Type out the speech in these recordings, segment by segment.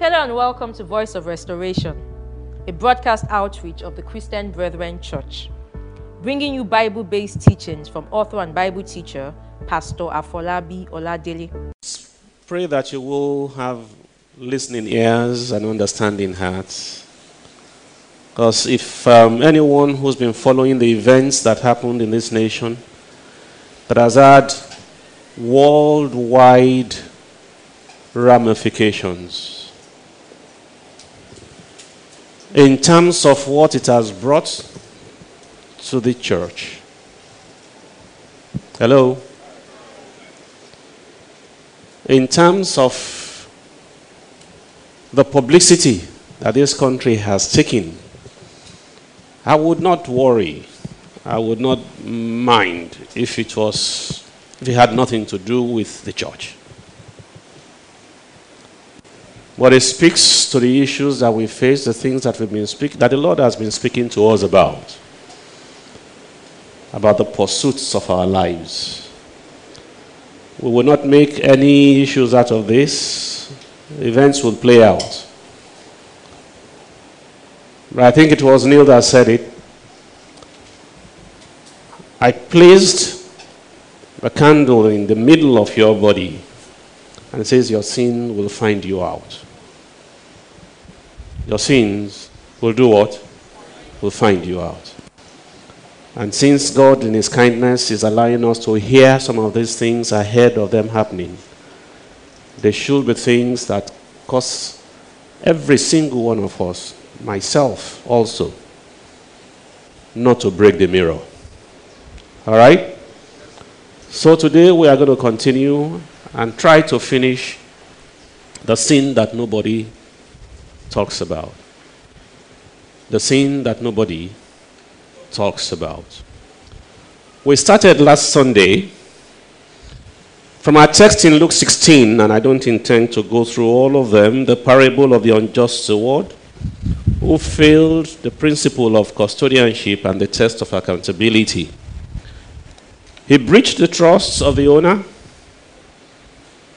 Hello and welcome to Voice of Restoration, a broadcast outreach of the Christian Brethren Church, bringing you Bible based teachings from author and Bible teacher Pastor Afolabi Oladele. Pray that you will have listening ears and understanding hearts. Because if um, anyone who's been following the events that happened in this nation, that has had worldwide ramifications in terms of what it has brought to the church. Hello? In terms of the publicity that this country has taken, I would not worry. I would not mind if it was if it had nothing to do with the church. But it speaks to the issues that we face, the things that we've been speaking, that the Lord has been speaking to us about, about the pursuits of our lives. We will not make any issues out of this. Events will play out. But I think it was Neil that said it. I placed a candle in the middle of your body and it says, Your sin will find you out. Your sins will do what? Will find you out. And since God, in His kindness, is allowing us to hear some of these things ahead of them happening, there should be things that cause every single one of us, myself also, not to break the mirror. All right? So today we are going to continue and try to finish the sin that nobody talks about. The sin that nobody talks about. We started last Sunday from our text in Luke 16, and I don't intend to go through all of them, the parable of the unjust steward who failed the principle of custodianship and the test of accountability. He breached the trust of the owner.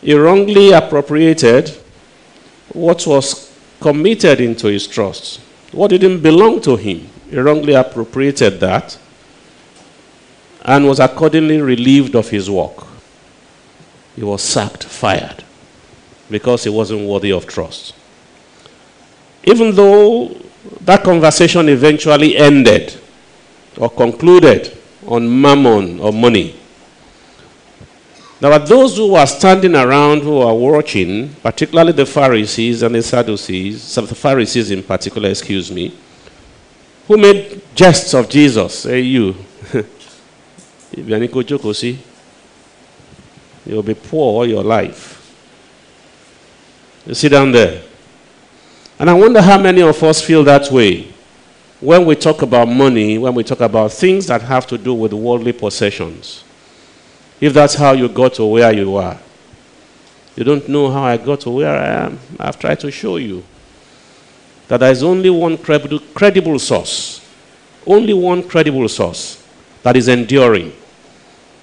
He wrongly appropriated what was committed into his trust. What didn't belong to him. He wrongly appropriated that and was accordingly relieved of his work. He was sacked, fired, because he wasn't worthy of trust. Even though that conversation eventually ended or concluded on mammon or money, there were those who were standing around who were watching, particularly the Pharisees and the Sadducees, some of the Pharisees in particular, excuse me, who made jests of Jesus. Hey, you. You'll be poor all your life. You sit down there. And I wonder how many of us feel that way when we talk about money, when we talk about things that have to do with worldly possessions. If that's how you got to where you are, you don't know how I got to where I am. I've tried to show you that there is only one credible, credible source, only one credible source that is enduring,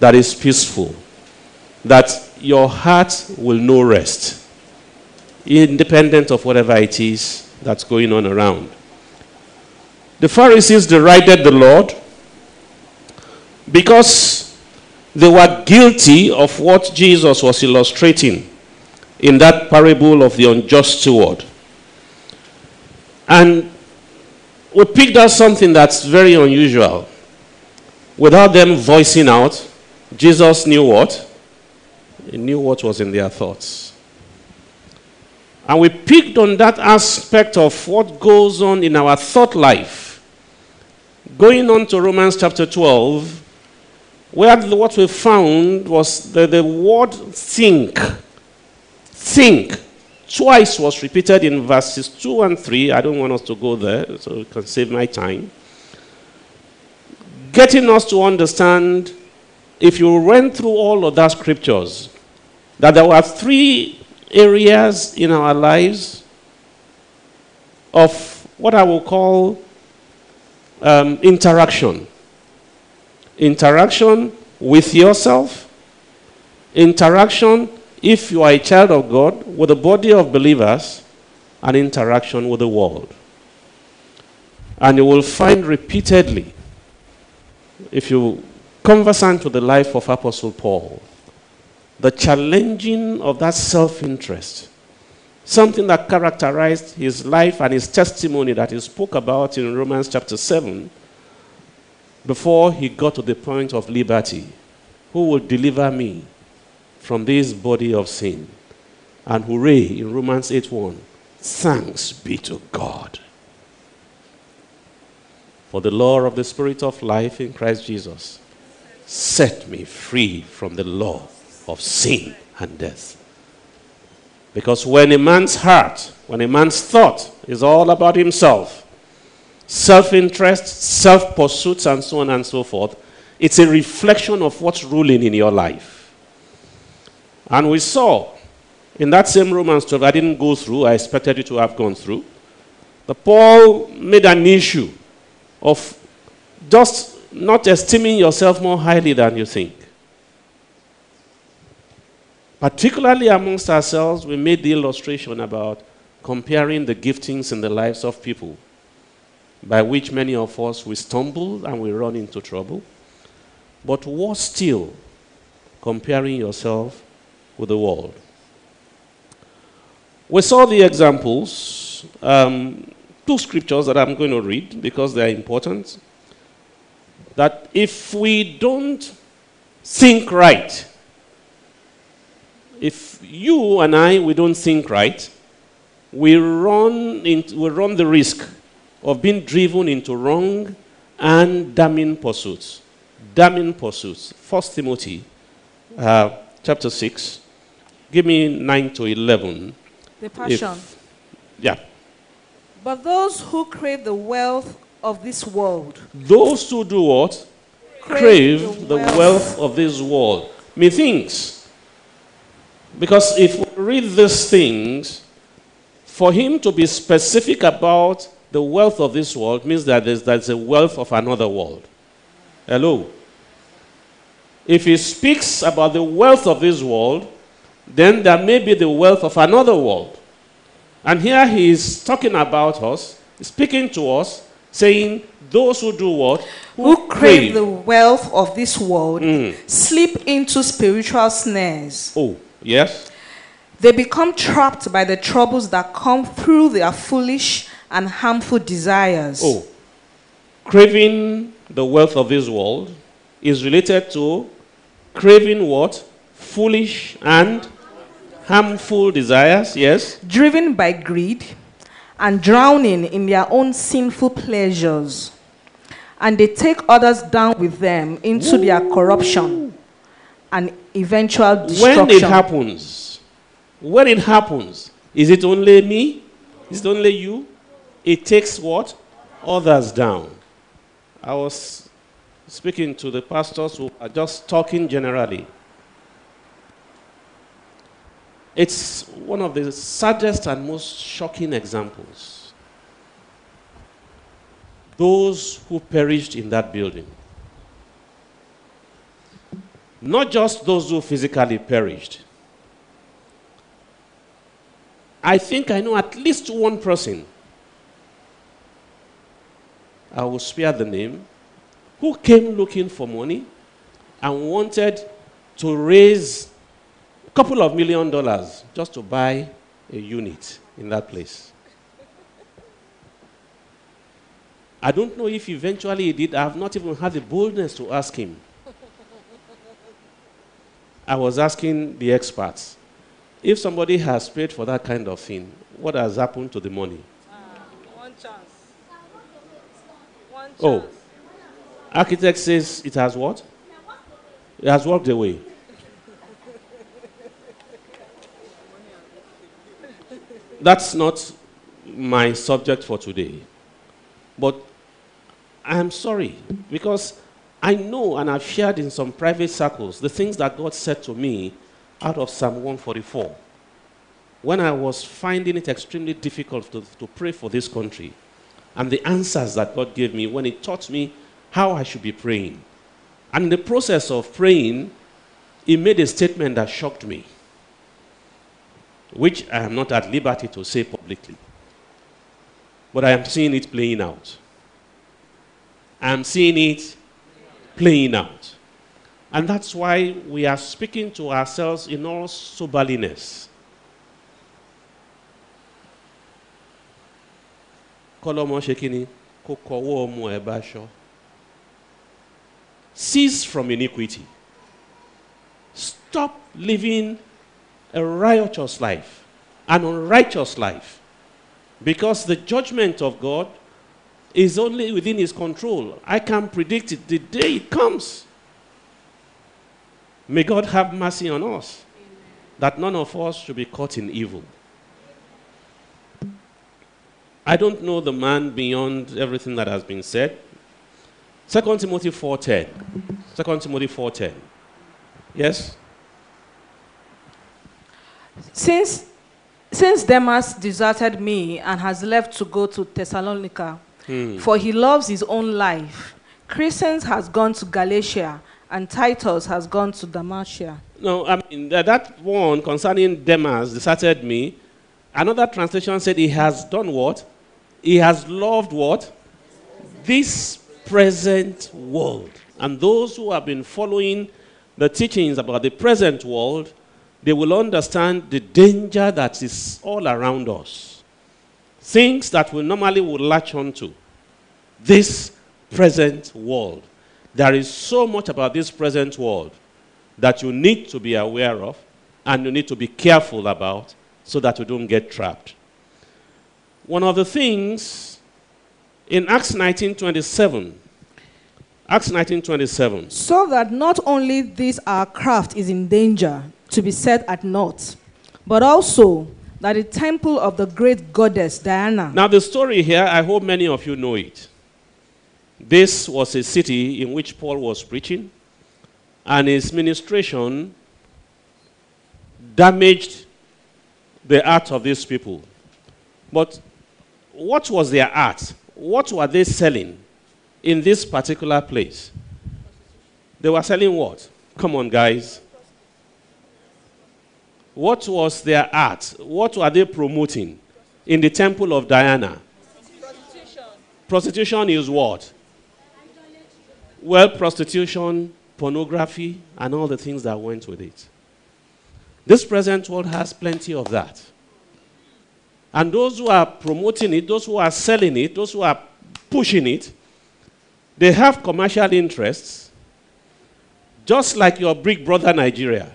that is peaceful, that your heart will know rest, independent of whatever it is that's going on around. The Pharisees derided the Lord because they were guilty of what Jesus was illustrating in that parable of the unjust steward. And we picked out something that's very unusual. Without them voicing out, Jesus knew what? He knew what was in their thoughts. And we picked on that aspect of what goes on in our thought life. Going on to Romans chapter 12, where what we found was that the word think, think, twice was repeated in verses 2 and 3. I don't want us to go there, so we can save my time. Getting us to understand, if you went through all of that scriptures, that there were three areas in our lives of what I will call um, interaction interaction with yourself, interaction, if you are a child of God, with the body of believers, and interaction with the world. And you will find repeatedly, if you conversant with the life of Apostle Paul, the challenging of that self interest, something that characterized his life and his testimony that he spoke about in Romans chapter 7 before he got to the point of liberty. Who will deliver me from this body of sin? And hooray, in Romans 8 1, thanks be to God. For the law of the Spirit of life in Christ Jesus set me free from the law of sin and death. Because when a man's heart, when a man's thought is all about himself, self interest, self pursuits, and so on and so forth, it's a reflection of what's ruling in your life. And we saw in that same Romans 12, I didn't go through, I expected you to have gone through. The Paul made an issue of just not esteeming yourself more highly than you think. Particularly amongst ourselves, we made the illustration about comparing the giftings in the lives of people, by which many of us we stumble and we run into trouble. But worse still, comparing yourself with the world. We saw the examples, um, two scriptures that I'm going to read because they are important. That if we don't think right, if you and I, we don't think right, we run, into, we run the risk of being driven into wrong and damning pursuits. Damning pursuits. First Timothy uh, chapter 6. Give me 9 to 11. The passion. If- yeah. But those who crave the wealth of this world Those who do what? Crave the wealth of this world. Methinks. Because if we read these things, for him to be specific about the wealth of this world means that there's, there's a wealth of another world. Hello? If he speaks about the wealth of this world, then there may be the wealth of another world. And here he is talking about us, speaking to us, saying, Those who do what? who crave the wealth of this world Mm. slip into spiritual snares. Oh, yes? They become trapped by the troubles that come through their foolish and harmful desires. Oh, craving the wealth of this world is related to craving what? Foolish and harmful desires, yes? Driven by greed and drowning in their own sinful pleasures. And they take others down with them into their corruption and eventual destruction. When it happens, when it happens, is it only me? Is it only you? It takes what? Others down. I was speaking to the pastors who are just talking generally. It's one of the saddest and most shocking examples. Those who perished in that building. Not just those who physically perished. I think I know at least one person, I will spare the name, who came looking for money and wanted to raise a couple of million dollars just to buy a unit in that place. I don't know if eventually he did. I have not even had the boldness to ask him. I was asking the experts if somebody has paid for that kind of thing, what has happened to the money? One chance. One Oh, architect says it has what? It has walked away. That's not my subject for today. But I'm sorry because I know and I've shared in some private circles the things that God said to me out of Psalm 144 when I was finding it extremely difficult to, to pray for this country and the answers that God gave me when He taught me how I should be praying. And in the process of praying, He made a statement that shocked me, which I am not at liberty to say publicly. But I am seeing it playing out. I am seeing it playing out. And that's why we are speaking to ourselves in all soberliness. Kọlọmọ ṣe kí kó kọwọ́ ọmọ ẹ̀ bá cease from iniquity. Stop living a righteous life an unrighteous life. Because the judgment of God is only within his control. I can predict it. The day it comes may God have mercy on us that none of us should be caught in evil I don't know the man beyond everything that has been said. 2 Timothy 4:10. 2 Timothy 4:10. Yes? Since, since Demas deserted me and has left to go to Thessalonica, hmm. for he loves his own life, Crescens has gone to Galatia, and Titus has gone to Dalmatia. No, I mean that, that one concerning Demas deserted me. Another translation said he has done what? He has loved what? This present world. And those who have been following the teachings about the present world, they will understand the danger that is all around us. Things that we normally would latch onto. This present world. There is so much about this present world that you need to be aware of and you need to be careful about so that we don't get trapped. One of the things in Acts 19:27 Acts 19:27 So that not only this our craft is in danger to be set at naught, but also that the temple of the great goddess Diana Now, the story here, I hope many of you know it. This was a city in which Paul was preaching, and his ministration damaged the art of these people. But what was their art? What were they selling in this particular place? They were selling what? Come on, guys. What was their art? What were they promoting in the temple of Diana? Prostitution Prostitution is what? Well, prostitution, pornography, and all the things that went with it. This present world has plenty of that. And those who are promoting it, those who are selling it, those who are pushing it, they have commercial interests, just like your big brother Nigeria.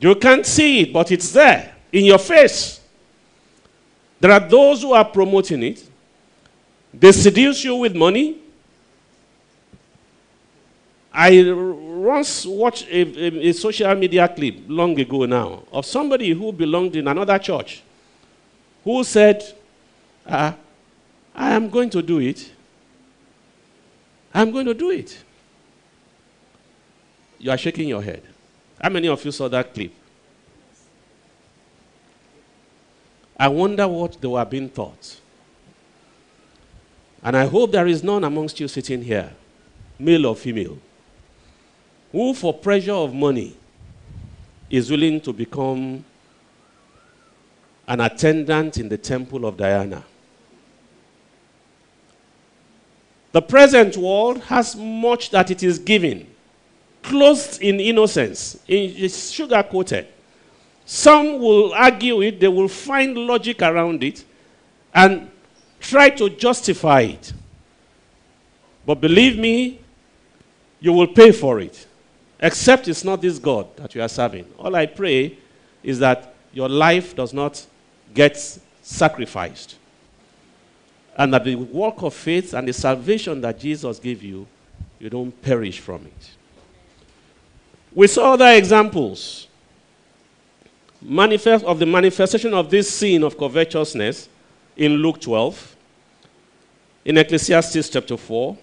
You can't see it, but it's there in your face. There are those who are promoting it. They seduce you with money. I once watched a, a- a social media clip long ago now of somebody who belonged in another church who said, "Ah, I am going to do it. I'm going to do it. You are shaking your head. How many of you saw that clip? I wonder what they were being taught. And I hope there is none amongst you sitting here, male or female, who, for pressure of money, is willing to become an attendant in the temple of Diana. The present world has much that it is giving, clothed in innocence, in, sugar coated. Some will argue it, they will find logic around it, and try to justify it. But believe me, you will pay for it. Except it's not this God that you are serving. All I pray is that your life does not get sacrificed. And that the work of faith and the salvation that Jesus gave you, you don't perish from it. We saw other examples manifest of the manifestation of this sin of covetousness in Luke 12, in Ecclesiastes chapter 4,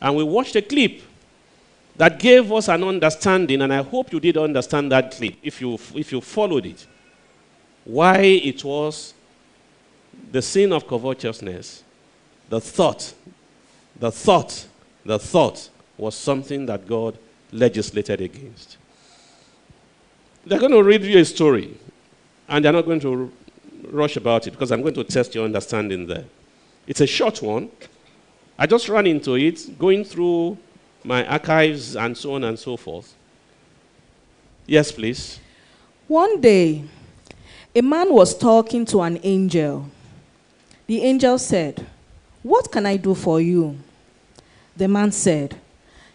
and we watched a clip that gave us an understanding, and I hope you did understand that clip if you, if you followed it. Why it was the sin of covetousness, the thought, the thought, the thought was something that God legislated against. They're going to read you a story, and they're not going to rush about it because I'm going to test your understanding there. It's a short one. I just ran into it, going through my archives and so on and so forth. Yes, please. One day, a man was talking to an angel. The angel said, What can I do for you? The man said,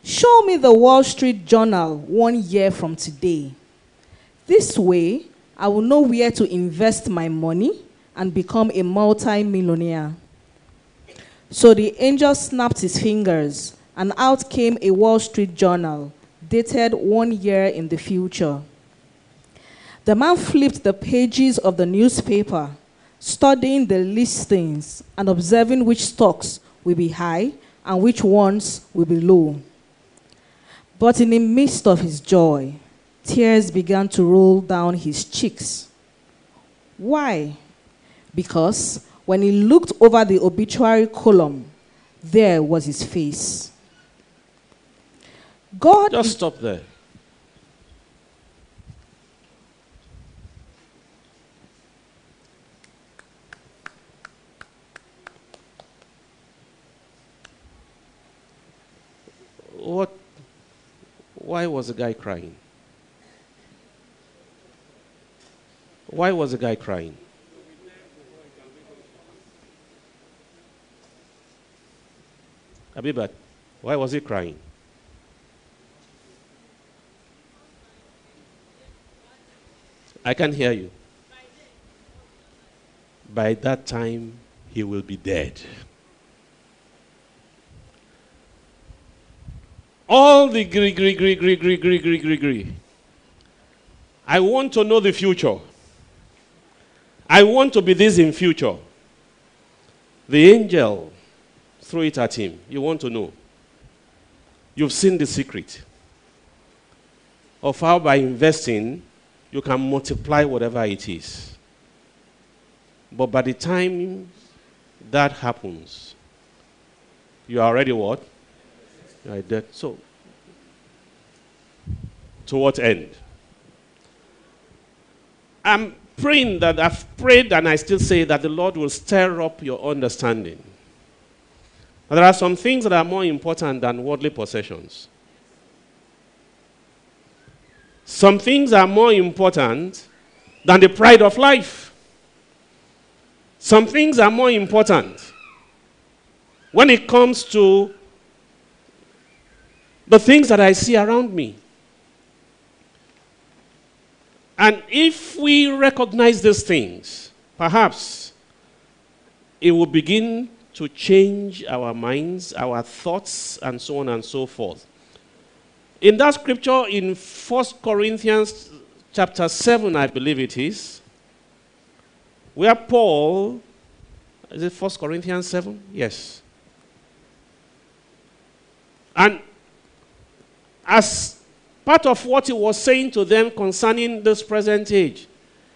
Show me the Wall Street Journal one year from today. This way, I will know where to invest my money and become a multi-millionaire. So the angel snapped his fingers, and out came a Wall Street Journal dated one year in the future. The man flipped the pages of the newspaper, studying the listings and observing which stocks will be high and which ones will be low. But in the midst of his joy, tears began to roll down his cheeks. Why? Because when he looked over the obituary column, there was his face. God Just stop there. What? Why was the guy crying? Why was the guy crying? Abibat, why was he crying? I can hear you. By that time, he will be dead. All the gree, gree, gree, gree, gree, gree, gree, gree, gree. I want to know the future. I want to be this in future. The angel threw it at him. You want to know. You've seen the secret of how by investing you can multiply whatever it is. But by the time that happens, you are already what? You are dead. So, to what end? I'm praying that I've prayed and I still say that the Lord will stir up your understanding. There are some things that are more important than worldly possessions. Some things are more important than the pride of life. Some things are more important when it comes to the things that I see around me. And if we recognize these things, perhaps it will begin to change our minds, our thoughts, and so on and so forth. In that scripture in 1 Corinthians chapter 7, I believe it is, where Paul, is it 1 Corinthians 7? Yes. And as part of what he was saying to them concerning this present age,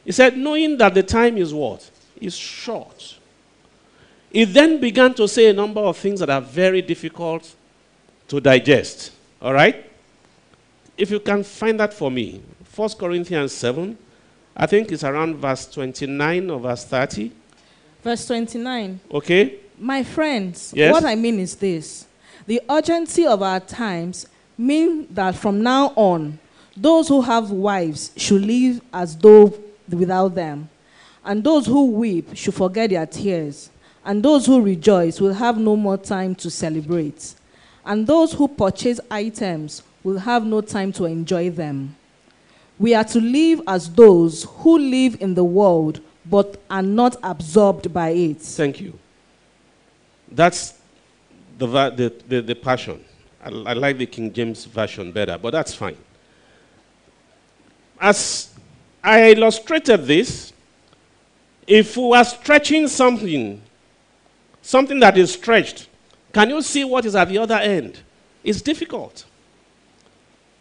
he said, knowing that the time is what? Is short. He then began to say a number of things that are very difficult to digest. All right? If you can find that for me, 1 Corinthians 7, I think it's around verse 29 or verse 30. Verse 29. Okay? My friends, Yes? what I mean is this the urgency of our times mean that from now on, those who have wives should live as though without them, and those who weep should forget their tears, and those who rejoice will have no more time to celebrate, and those who purchase items will have no time to enjoy them. We are to live as those who live in the world but are not absorbed by it. Thank you. That's the, the, the, the passion. I, I like the King James Version better, but that's fine. As I illustrated this, if we are stretching something, something that is stretched, can you see what is at the other end? It's difficult.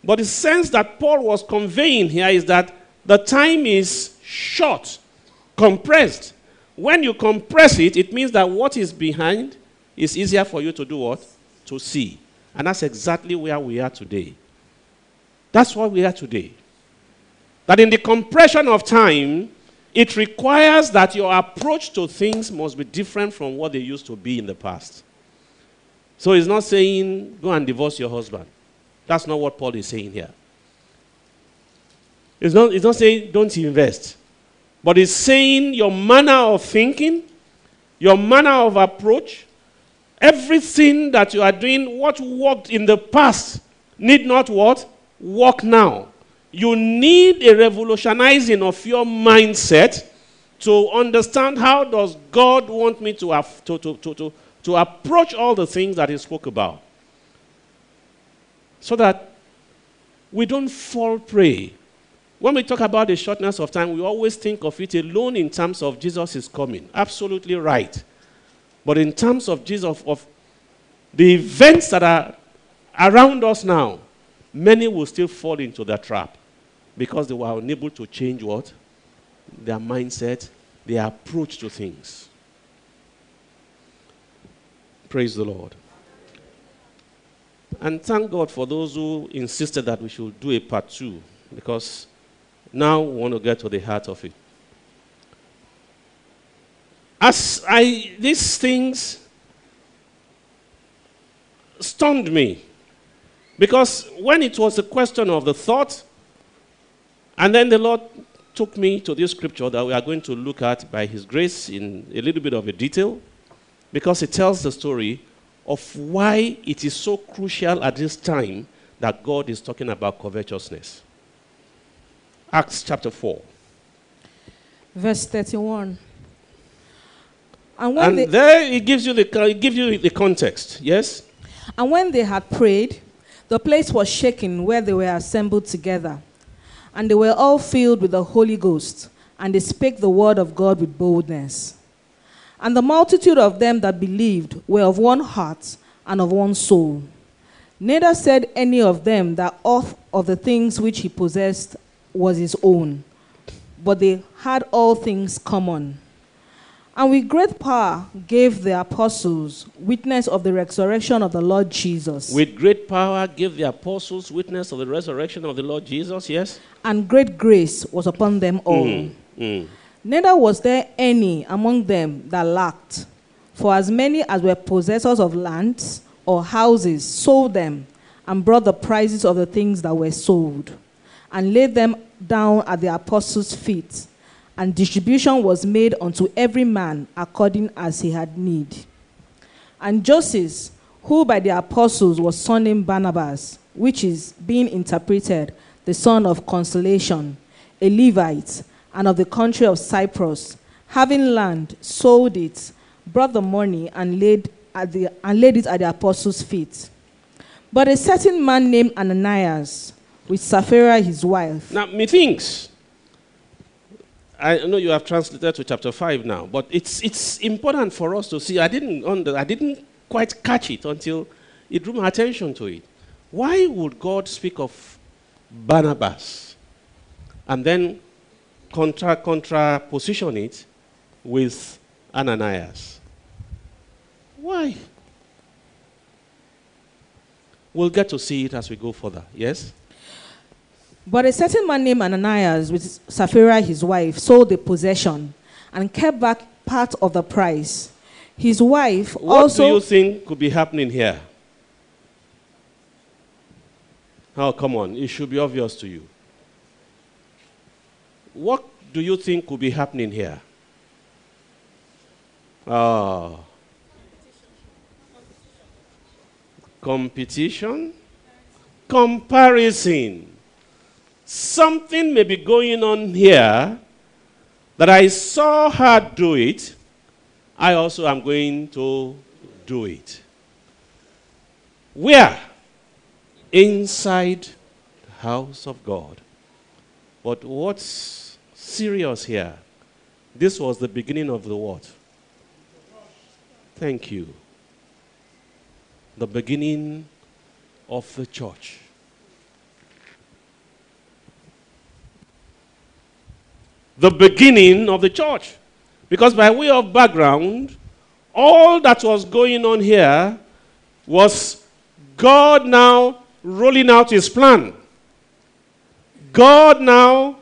But the sense that Paul was conveying here is that the time is short, compressed. When you compress it, it means that what is behind is easier for you to do what? To see. And that's exactly where we are today. That's why we are today. That in the compression of time, it requires that your approach to things must be different from what they used to be in the past. So he's not saying go and divorce your husband. That's not what Paul is saying here. It's not, it's not saying don't invest. But it's saying your manner of thinking, your manner of approach, everything that you are doing, what worked in the past, need not what? Work now. You need a revolutionizing of your mindset to understand how does God want me to, have, to, to, to, to, to approach all the things that he spoke about. So that we don't fall prey. When we talk about the shortness of time, we always think of it alone in terms of Jesus is coming. Absolutely right. But in terms of Jesus, of the events that are around us now, many will still fall into that trap because they were unable to change what? Their mindset, their approach to things. Praise the Lord. And thank God for those who insisted that we should do a part two because now we want to get to the heart of it. As I, these things stunned me because when it was a question of the thought, and then the Lord took me to this scripture that we are going to look at by His grace in a little bit of a detail because it tells the story of why it is so crucial at this time that God is talking about covetousness. Acts chapter 4. Verse 31. And when And they, there it gives you the it gives you the context. Yes? And when they had prayed, the place was shaken where they were assembled together. And they were all filled with the Holy Ghost, and they spake the word of God with boldness. And the multitude of them that believed were of one heart and of one soul. Neither said any of them that aught of the things which he possessed was his own, but they had all things common. And with great power gave the apostles witness of the resurrection of the Lord Jesus. With great power gave the apostles witness of the resurrection of the Lord Jesus. Yes? and great grace was upon them all. Mm, mm. Neither was there any among them that lacked. For as many as were possessors of lands or houses sold them and brought the prices of the things that were sold and laid them down at the apostles' feet. And distribution was made unto every man according as he had need. And Joseph, who by the apostles was surnamed Barnabas, which is being interpreted the son of consolation, a Levite, and of the country of Cyprus, having land, sold it, brought the money, and laid, at the, and laid it at the apostles' feet. But a certain man named Ananias, with Sapphira his wife, Now, methinks, I know you have translated to chapter 5 now, but it's, it's important for us to see. I didn't, under, I didn't quite catch it until it drew my attention to it. Why would God speak of Barnabas and then contra, contraposition it with Ananias? Why? We'll get to see it as we go further. Yes? But a certain man named Ananias, with Sapphira his wife, sold the possession and kept back part of the price. His wife What also. do you think could be happening here? Oh, come on. It should be obvious to you. What do you think could be happening here? Oh. Competition? Comparison. Something may be going on here that I saw her do it. I also am going to do it. Where? Inside the house of God. But what's serious here? This was the beginning of the what? Thank you. The beginning of the church. The beginning of the church. Because by way of background, all that was going on here was God now rolling out his plan. God now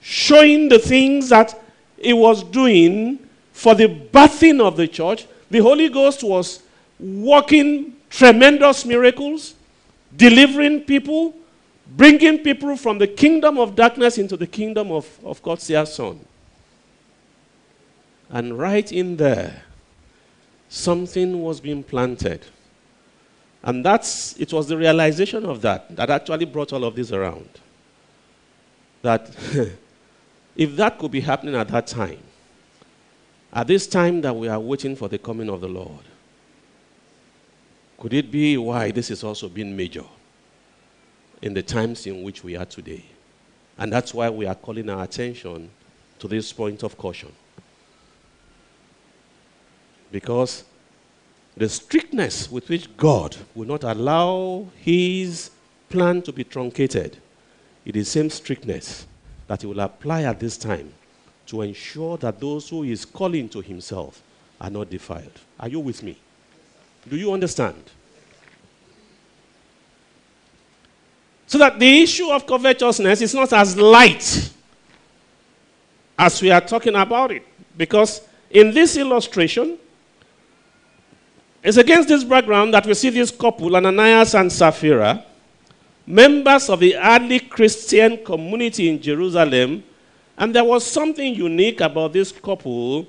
showing the things that he was doing for the birthing of the church, the Holy Ghost was working tremendous miracles, delivering people, bringing people from the kingdom of darkness into the kingdom of, of God's dear Son. And right in there, something was being planted. And that's, it was the realization of that that actually brought all of this around. That if that could be happening at that time, at this time that we are waiting for the coming of the Lord, could it be why this is also being major in the times in which we are today? And that's why we are calling our attention to this point of caution. Because the strictness with which God will not allow his plan to be truncated is the same strictness that he will apply at this time to ensure that those who he is calling to himself are not defiled. Are you with me? Do you understand? So that the issue of covetousness is not as light as we are talking about it. Because in this illustration, it's against this background that we see this couple, Ananias and Sapphira, members of the early Christian community in Jerusalem, and there was something unique about this couple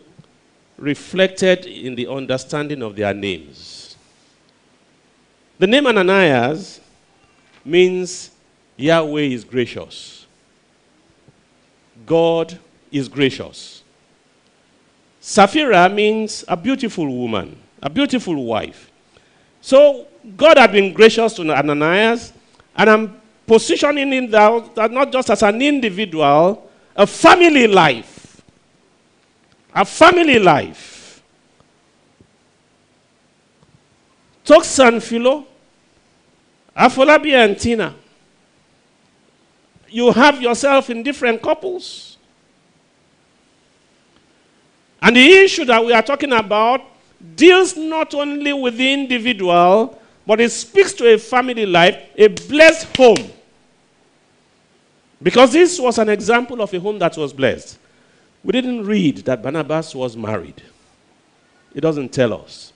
reflected in the understanding of their names. The name Ananias means Yahweh is gracious. God is gracious. Sapphira means a beautiful woman, a beautiful wife. So God had been gracious to Ananias, and I'm positioning him that not just as an individual, a family life. A family life. Toxan Philo, Afolabi and Tina. You have yourself in different couples. And the issue that we are talking about deals not only with the individual, but it speaks to a family life, a blessed home. Because this was an example of a home that was blessed. We didn't read that Barnabas was married, it doesn't tell us.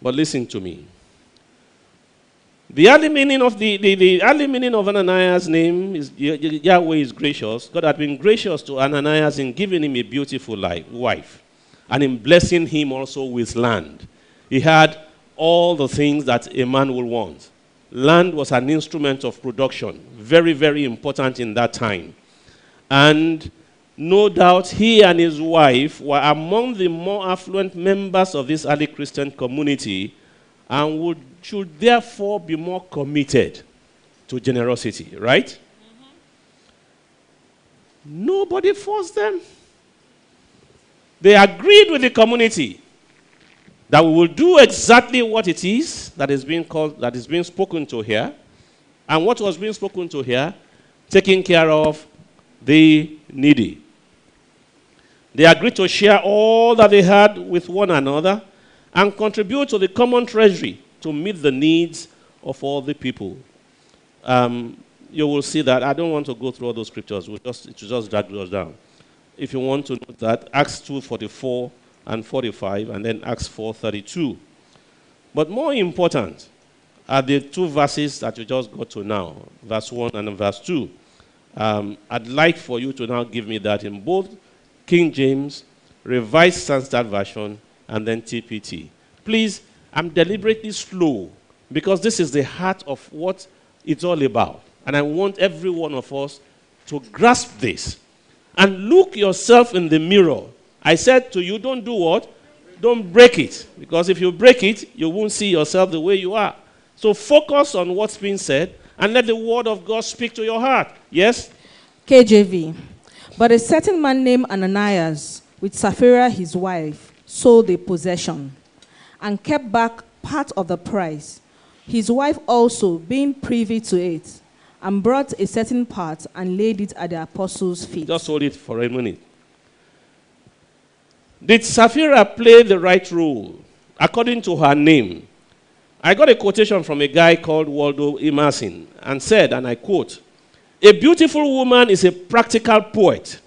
But listen to me. The early meaning of the, the, the early meaning of Ananias' name is Yahweh is gracious. God had been gracious to Ananias in giving him a beautiful life, wife and in blessing him also with land. He had all the things that a man will want. Land was an instrument of production, very, very important in that time. And no doubt he and his wife were among the more affluent members of this early Christian community and would should therefore be more committed to generosity, right? Mm-hmm. Nobody forced them. They agreed with the community that we will do exactly what it is that is being called, that is being spoken to here. And what was being spoken to here? Taking care of the needy. They agreed to share all that they had with one another and contribute to the common treasury to meet the needs of all the people. Um, you will see that. I don't want to go through all those scriptures. We'll just, it will just drag us down. If you want to note that, Acts 2.44 and 45, and then Acts 4.32. But more important are the two verses that you just got to now, verse 1 and verse 2. Um, I'd like for you to now give me that in both King James, Revised Standard Version, and then TPT. Please I'm deliberately slow because this is the heart of what it's all about. And I want every one of us to grasp this and look yourself in the mirror. I said to you, don't do what? Don't break it. Because if you break it, you won't see yourself the way you are. So focus on what's being said and let the word of God speak to your heart. Yes? KJV. But a certain man named Ananias, with Sapphira his wife, sold a possession and kept back part of the price. His wife also, being privy to it, and brought a certain part and laid it at the apostles' feet. Just hold it for a minute. Did Sapphira play the right role according to her name? I got a quotation from a guy called Waldo Emerson and said, and I quote, A beautiful woman is a practical poet,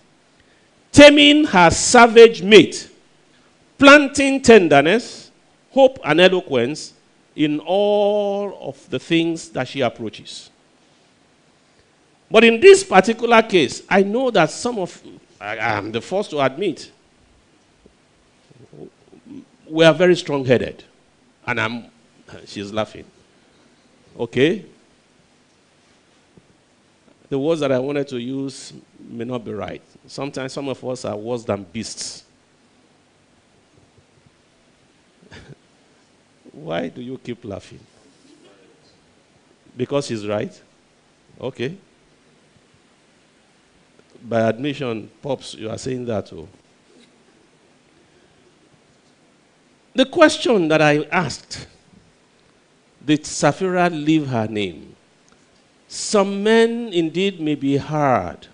taming her savage mate, planting tenderness, hope, and eloquence in all of the things that she approaches. But in this particular case, I know that some of, I am the first to admit, we are very strong headed. And I'm, she's laughing. Okay? The words that I wanted to use may not be right. Sometimes some of us are worse than beasts. Why do you keep laughing? Because he's right? Okay. By admission, Pops, you are saying that too. The question that I asked did Sapphira leave her name? Some men indeed may be hard,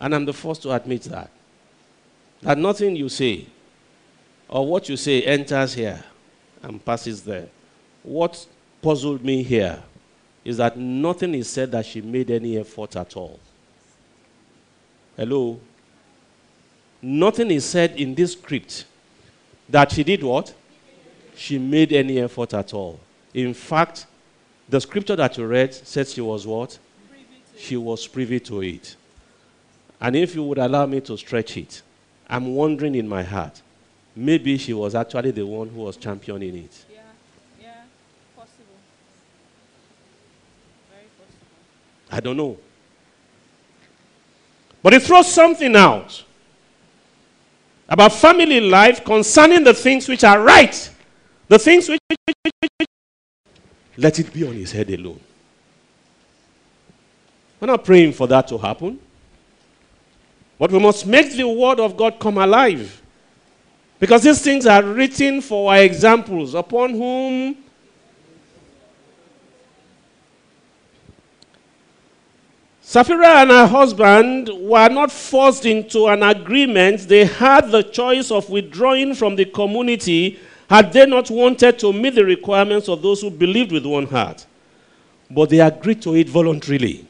and I'm the first to admit that. That nothing you say or what you say enters here and passes there. What puzzled me here is that nothing is said that she made any effort at all. Hello? Nothing is said in this script that she did what? She made any effort at all. In fact, the scripture that you read says she was what? She was privy to it. And if you would allow me to stretch it, I'm wondering in my heart, maybe she was actually the one who was championing it. Yeah, yeah, possible. Very possible. I don't know. But it throws something out about family life concerning the things which are right, the things which, let it be on his head alone. We're not praying for that to happen. But we must make the word of God come alive. Because these things are written for our examples, upon whom Sapphira and her husband were not forced into an agreement. They had the choice of withdrawing from the community had they not wanted to meet the requirements of those who believed with one heart. But they agreed to it voluntarily.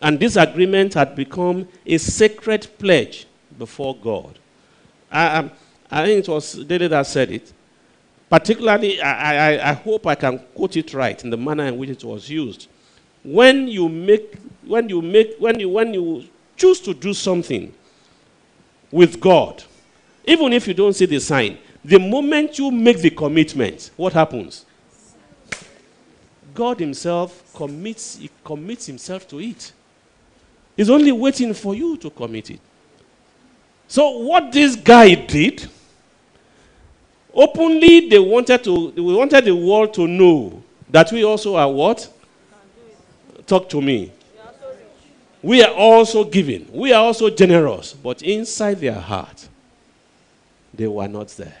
And this agreement had become a sacred pledge before God. I, I, I think it was David that said it. Particularly, I, I, I hope I can quote it right in the manner in which it was used. When you make when you make when you when you choose to do something with God, even if you don't see the sign, the moment you make the commitment, what happens? God Himself commits, he commits Himself to it. He's only waiting for you to commit it. So, what this guy did, openly they wanted to they wanted the world to know that we also are what? Talk to me. We are also giving. We are also generous. But inside their heart, they were not there.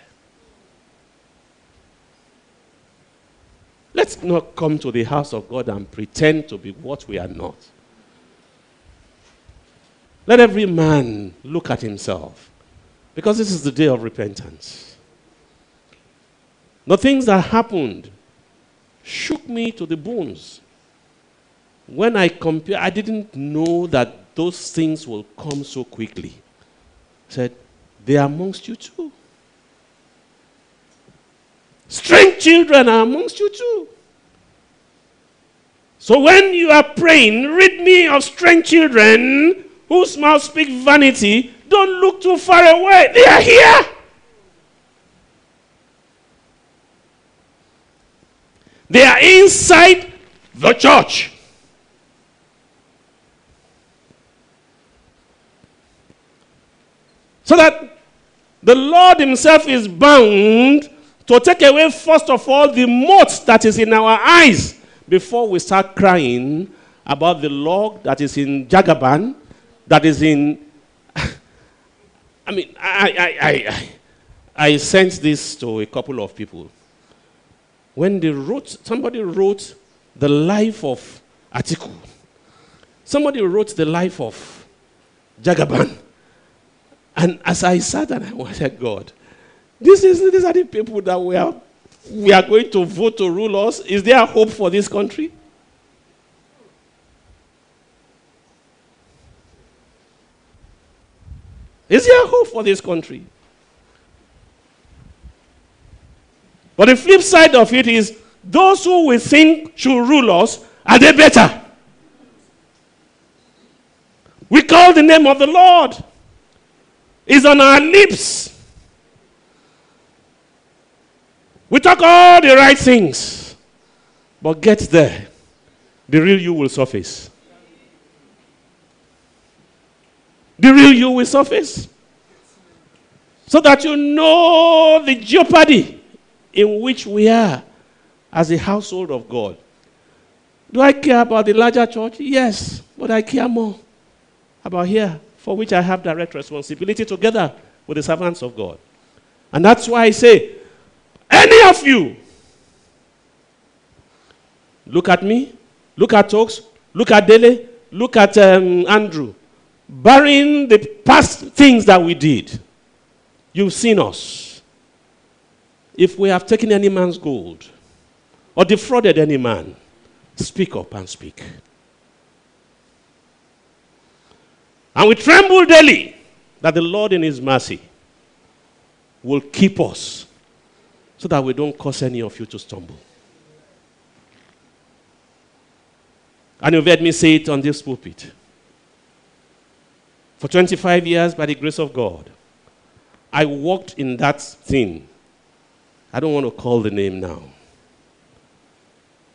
Let's not come to the house of God and pretend to be what we are not. Let every man look at himself. Because this is the day of repentance. The things that happened shook me to the bones. When I compare, I didn't know that those things will come so quickly. Said, they are amongst you too. Strange children are amongst you too. So when you are praying, rid me of strange children whose mouth speak vanity. Don't look too far away. They are here. They are inside the church. So that the Lord Himself is bound to take away, first of all, the mote that is in our eyes before we start crying about the log that is in Jagaban, that is in. I mean, I, I, I, I, I sent this to a couple of people. When they wrote, somebody wrote the life of Atiku. Somebody wrote the life of Jagaban. And as I sat and I wondered, God, this is, these are the people that we are, we are going to vote to rule us. Is there hope for this country? Is there hope for this country? But the flip side of it is those who we think should rule us, are they better? We call the name of the Lord. It's on our lips. We talk all the right things. But get there, the real you will surface. The real you will surface. So that you know the jeopardy in which we are as a household of God. Do I care about the larger church? Yes, but I care more about here, for which I have direct responsibility together with the servants of God. And that's why I say, any of you, look at me, look at Talks, look at Dele, look at um, Andrew, barring the past things that we did, you've seen us. If we have taken any man's gold or defrauded any man, speak up and speak. And we tremble daily that the Lord, in His mercy, will keep us so that we don't cause any of you to stumble. And you've heard me say it on this pulpit. For 25 years, by the grace of God, I walked in that thing. I don't want to call the name now.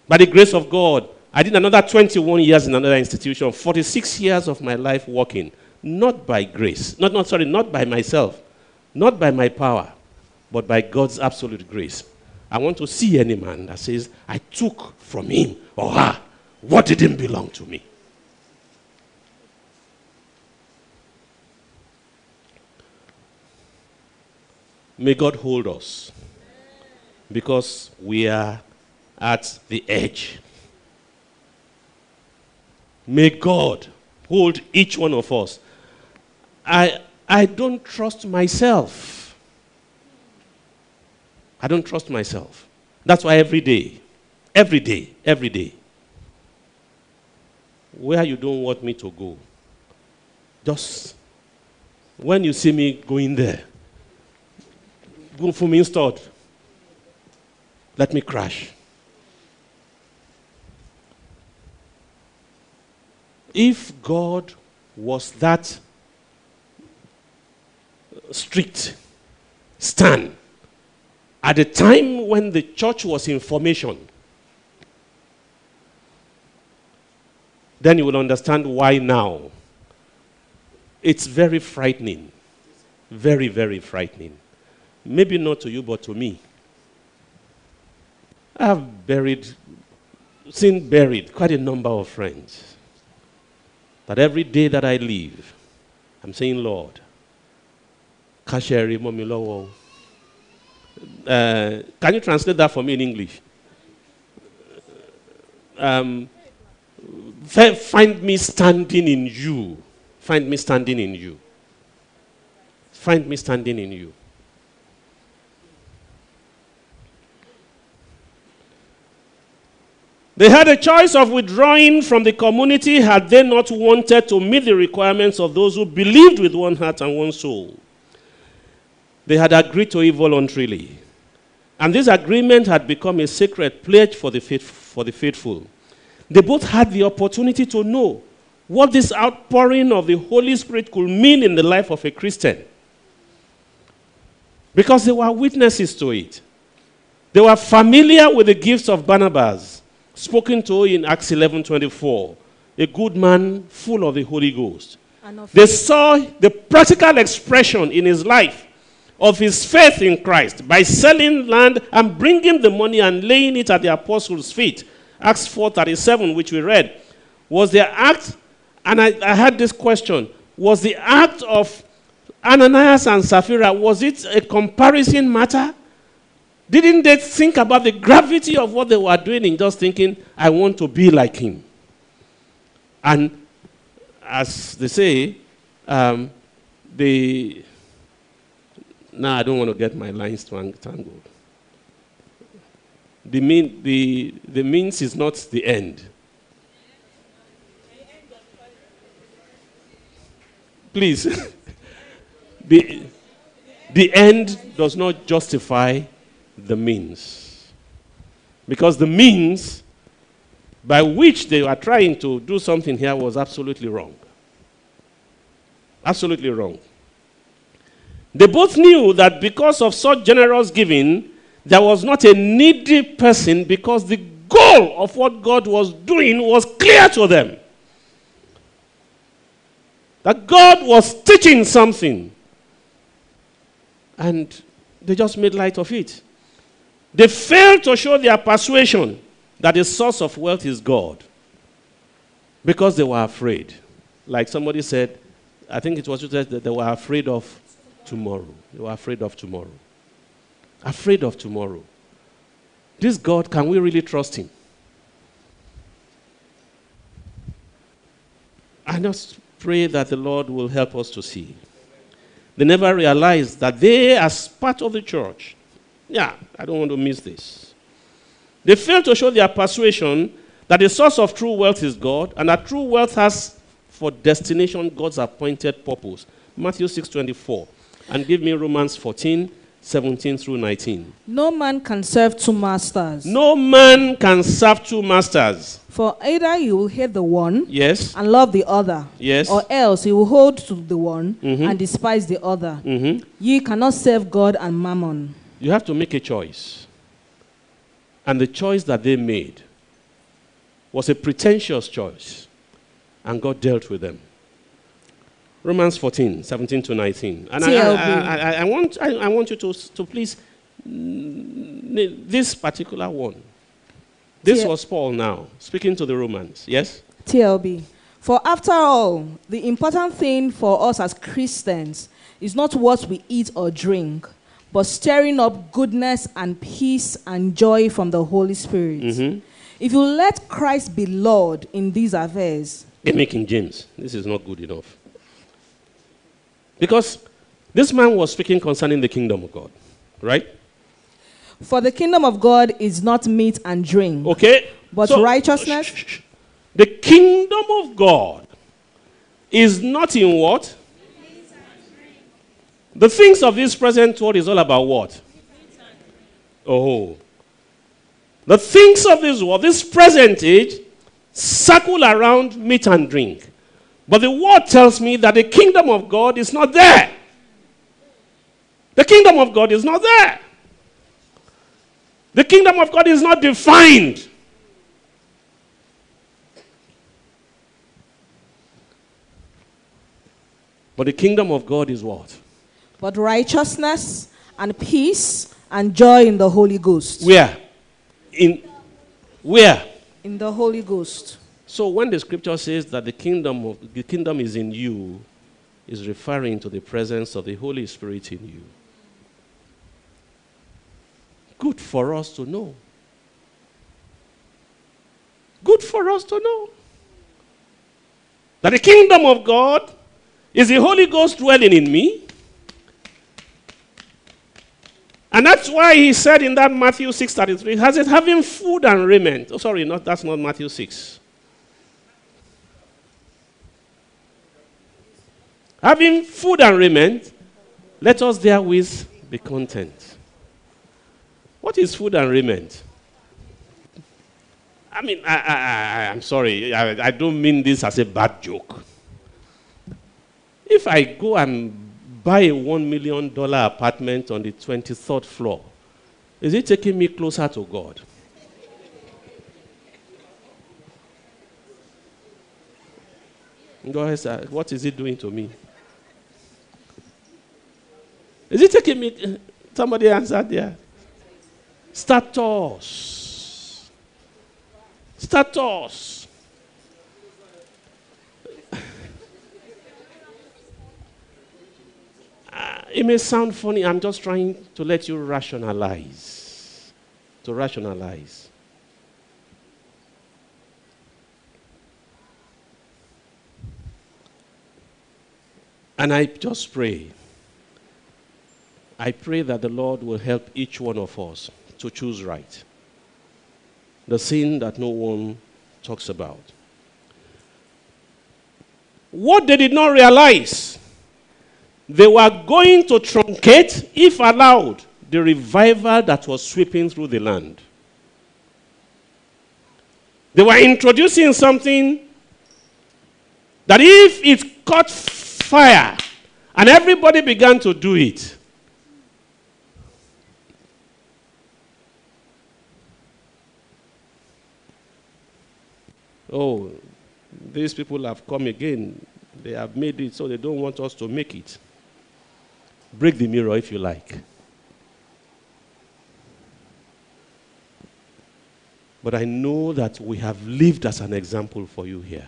By the grace of God, I did another 21 years in another institution, 46 years of my life working, not by grace, not, not sorry, not by myself, not by my power, but by God's absolute grace. I want to see any man that says, I took from him or her what didn't belong to me. May God hold us because we are at the edge. May God hold each one of us. I, I don't trust myself. I don't trust myself. That's why every day, every day, every day, where you don't want me to go, just when you see me going there, go for me instead. Let me crash. If God was that strict, stern, at the time when the church was in formation, then you will understand why now. It's very frightening. Very, very frightening. Maybe not to you, but to me. I have buried, seen buried quite a number of friends. That every day that I live, I'm saying, Lord. Uh, can you translate that for me in English? Um, find me standing in you. Find me standing in you. Find me standing in you. They had a choice of withdrawing from the community had they not wanted to meet the requirements of those who believed with one heart and one soul. They had agreed to it voluntarily. And this agreement had become a sacred pledge for the, faith, for the faithful. They both had the opportunity to know what this outpouring of the Holy Spirit could mean in the life of a Christian. Because they were witnesses to it. They were familiar with the gifts of Barnabas, spoken to in Acts 11 24. A good man full of the Holy Ghost. They saw the practical expression in his life of his faith in Christ by selling land and bringing the money and laying it at the apostles' feet. Acts 4:37, which we read, was the act, and I, I had this question: Was the act of Ananias and Sapphira was it a comparison matter? Didn't they think about the gravity of what they were doing in just thinking, I want to be like him? And as they say, um, the now I don't want to get my lines tangled. The, mean, the, the means is not the end. Please. the, the end does not justify the means. Because the means by which they were trying to do something here was absolutely wrong. Absolutely wrong. They both knew that because of such generous giving, there was not a needy person because the goal of what God was doing was clear to them. That God was teaching something. And they just made light of it. They failed to show their persuasion that the source of wealth is God because they were afraid. Like somebody said, I think it was you said that they were afraid of tomorrow. They were afraid of tomorrow. Afraid of tomorrow. This God, can we really trust Him? I just pray that the Lord will help us to see. They never realized that they, as part of the church, yeah, I don't want to miss this. They fail to show their persuasion that the source of true wealth is God and that true wealth has for destination God's appointed purpose. Matthew 6:24. And give me Romans 14, 17 through 19. No man can serve two masters. No man can serve two masters. For either you will hate the one Yes. and love the other, Yes. or else you will hold to the one Mhm. and despise the other. Mhm. Ye cannot serve God and mammon. You have to make a choice. And the choice that they made was a pretentious choice. And God dealt with them. Romans 14, 17 to 19. And I, I, I, I, want, I, I want you to, to please, this particular one. This was Paul now, speaking to the Romans. Yes? TLB. For after all, the important thing for us as Christians is not what we eat or drink, but stirring up goodness and peace and joy from the Holy Spirit. Mm-hmm. If you let Christ be Lord in these affairs, Give me King James. This is not good enough. Because this man was speaking concerning the kingdom of God, right? for the kingdom of God is not meat and drink, Okay? but righteousness, Shh, shh, shh. The kingdom of God is not in what? The things of this present world is all about what? Oh. The things of this world, this present age, circle around meat and drink. But the word tells me that the kingdom of God is not there. The kingdom of God is not there. The kingdom of God is not defined. But the kingdom of God is what? But righteousness and peace and joy in the Holy Ghost. Where? In where? In the Holy Ghost. So when the scripture says that the kingdom of the kingdom is in you, is referring to the presence of the Holy Spirit in you. Good for us to know. Good for us to know. That the kingdom of God is the Holy Ghost dwelling in me. And that's why he said in that Matthew 6:33, has it having food and raiment. Oh, sorry, not that's not Matthew 6. Having food and raiment, let us therewith be content. What is food and raiment? I mean, I, I, I, I'm sorry, I, I don't mean this as a bad joke. If I go and buy a $1 million apartment on the 23rd floor, is it taking me closer to God? Go ahead, sir. What is it doing to me? Is it taking me? Somebody answered there. Status. Status. Uh, it may sound funny. I'm just trying to let you rationalize. To rationalize. And I just pray. I pray that the Lord will help each one of us to choose right. The sin that no one talks about. What they did not realize they were going to truncate, if allowed, the revival that was sweeping through the land. They were introducing something that if it caught fire and everybody began to do it, oh, these people have come again. They have made it so they don't want us to make it. Break the mirror if you like. But I know that we have lived as an example for you here.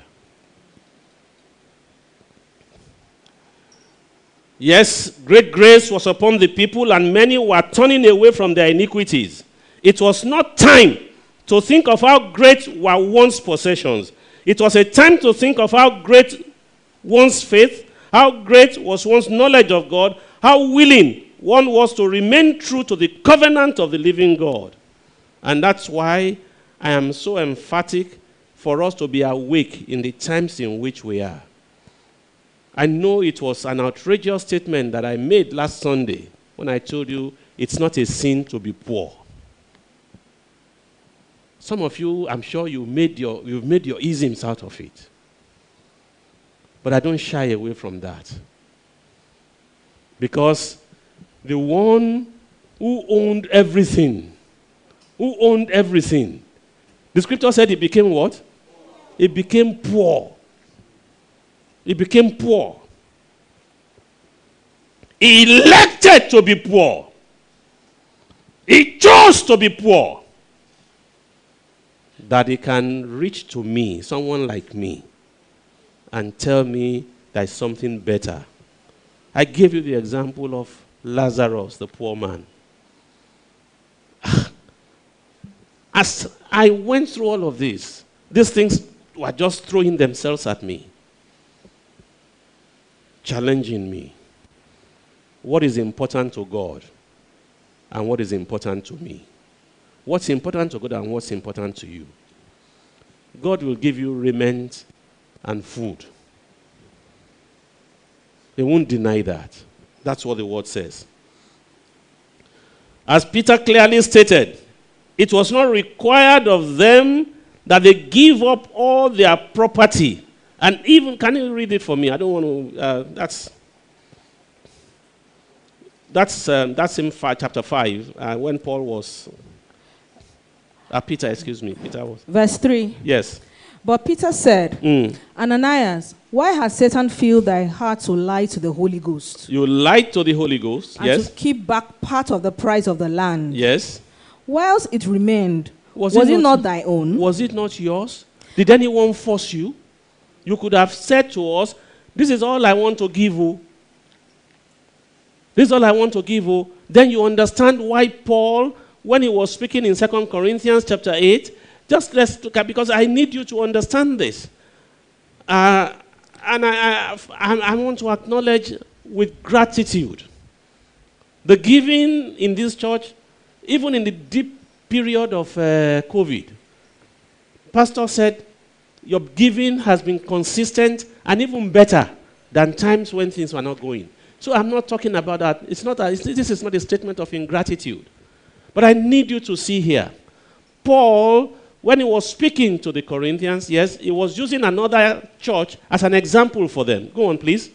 Yes, great grace was upon the people, and many were turning away from their iniquities. It was not time to think of how great were one's possessions. It was a time to think of how great one's faith, how great was one's knowledge of God, how willing one was to remain true to the covenant of the living God. And that's why I am so emphatic for us to be awake in the times in which we are. I know it was an outrageous statement that I made last Sunday when I told you it's not a sin to be poor. Some of you, I'm sure you made your, you've made your isms out of it. But I don't shy away from that. Because the one who owned everything, who owned everything, the scripture said he became what? He became poor. He became poor. He elected to be poor. He chose to be poor. That he can reach to me, someone like me, and tell me there's something better. I gave you the example of Lazarus, the poor man. As I went through all of this, these things were just throwing themselves at me, challenging me. What is important to God and what is important to me? What's important to God and what's important to you? God will give you raiment and food. He won't deny that. That's what the word says. As Peter clearly stated, it was not required of them that they give up all their property. And even, can you read it for me? I don't want to, uh, that's, that's, um, that's in five, chapter 5, uh, when Paul was, uh, Peter, excuse me, Peter was, Verse 3. yes. But Peter said, Mm. Ananias, why has Satan filled thy heart to lie to the Holy Ghost You lied to the Holy Ghost, and yes, to keep back part of the price of the land? yes. Whilst it remained, Was was, it not- not, thy own? Was it not yours? Did anyone force you? You could have said to us, This is all I want to give you. This is all I want to give you. Then you understand why Paul, when he was speaking in 2 Corinthians chapter 8, just let's look at because I need you to understand this. Uh, and I, I, I, want to acknowledge with gratitude the giving in this church, even in the deep period of uh, COVID. Pastor said, Your giving has been consistent and even better than times when things were not going. So I'm not talking about that. It's not a, it's- this is not a statement of ingratitude. But I need you to see here. Paul, when he was speaking to the Corinthians, yes, he was using another church as an example for them. Go on, please.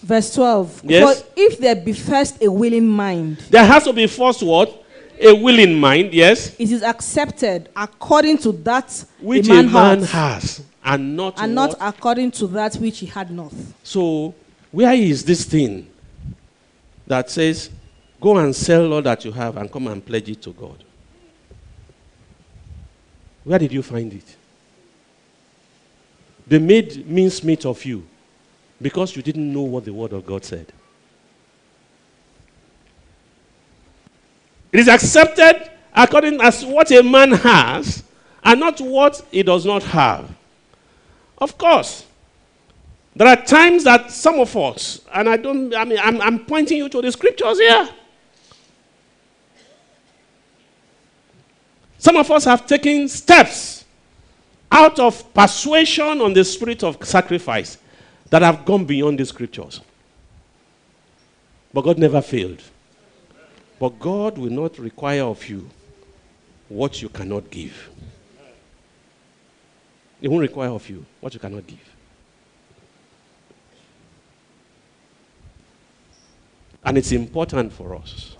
Verse 12. Yes. For if there be first a willing mind, There has to be first what? A willing mind, yes, it is accepted according to that which a man, man hath, has, and not and what? not according to that which he had not. So, where is this thing that says, go and sell all that you have and come and pledge it to God? Where did you find it? They made mincemeat of you because you didn't know what the Word of God said. It is accepted according as what a man has and not what he does not have. Of course, there are times that some of us, and I don't, I mean, I'm, I'm pointing you to the scriptures here. Some of us have taken steps out of persuasion on the spirit of sacrifice that have gone beyond the scriptures. But God never failed. But God will not require of you what you cannot give. He won't require of you what you cannot give. And it's important for us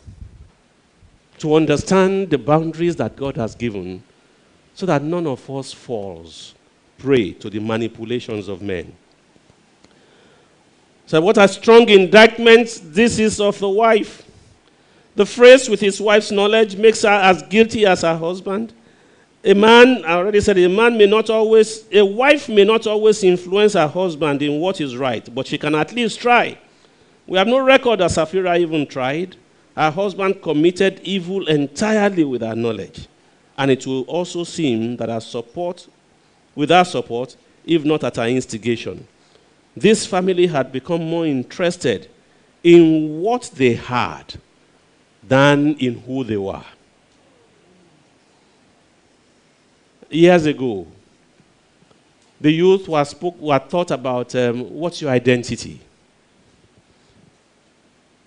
to understand the boundaries that God has given so that none of us falls prey to the manipulations of men. So, what a strong indictment this is of the wife. The phrase with his wife's knowledge makes her as guilty as her husband. A man, I already said, a man may not always, a wife may not always influence her husband in what is right, but she can at least try. We have no record that Sapphira even tried. Her husband committed evil entirely with her knowledge. And it will also seem that her support, with her support, if not at her instigation, this family had become more interested in what they had than in who they were. Years ago, the youth were, spoke, were taught about um, what's your identity.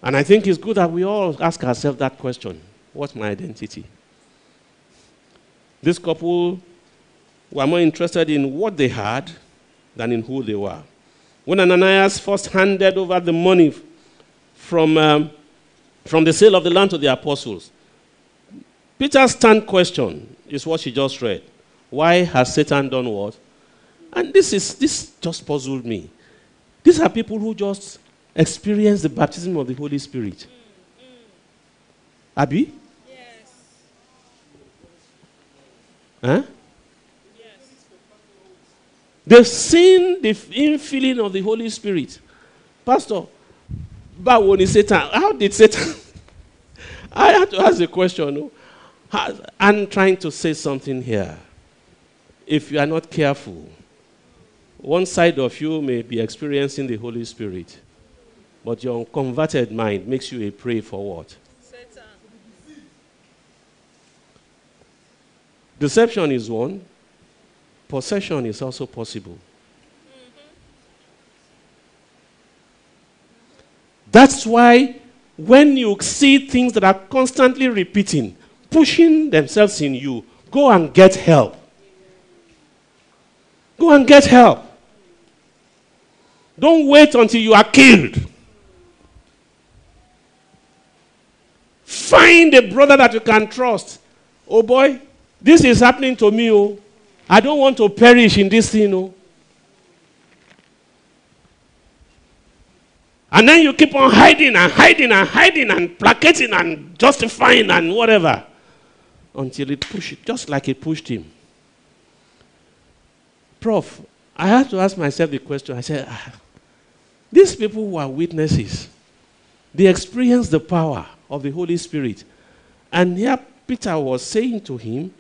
And I think it's good that we all ask ourselves that question What's my identity? This couple were more interested in what they had than in who they were. When Ananias first handed over the money from, um, from the sale of the land to the apostles, Peter's stand question is what she just read. Why has Satan done what? And this is this just puzzled me. These are people who just experience the baptism of the Holy Spirit. Abby? Yes. Huh? Yes. They've seen the infilling of the Holy Spirit. Pastor, but when Satan, how did Satan? I had to ask the question. Oh. No? I'm trying to say something here. If you are not careful, one side of you may be experiencing the Holy Spirit, but your unconverted mind makes you a prey for what? Satan. Deception is one, possession is also possible. That's why when you see things that are constantly repeating, pushing themselves in you, go and get help. Go and get help. Don't wait until you are killed. Find a brother that you can trust. Oh boy, this is happening to me. Oh, I don't want to perish in this thing. Oh. And then you keep on hiding and hiding and hiding and placating and justifying and whatever until it pushed, just like it pushed him. Prof, I had to ask myself the question. I said, ah, these people who are witnesses, they experience the power of the Holy Spirit. And here Peter was saying to him,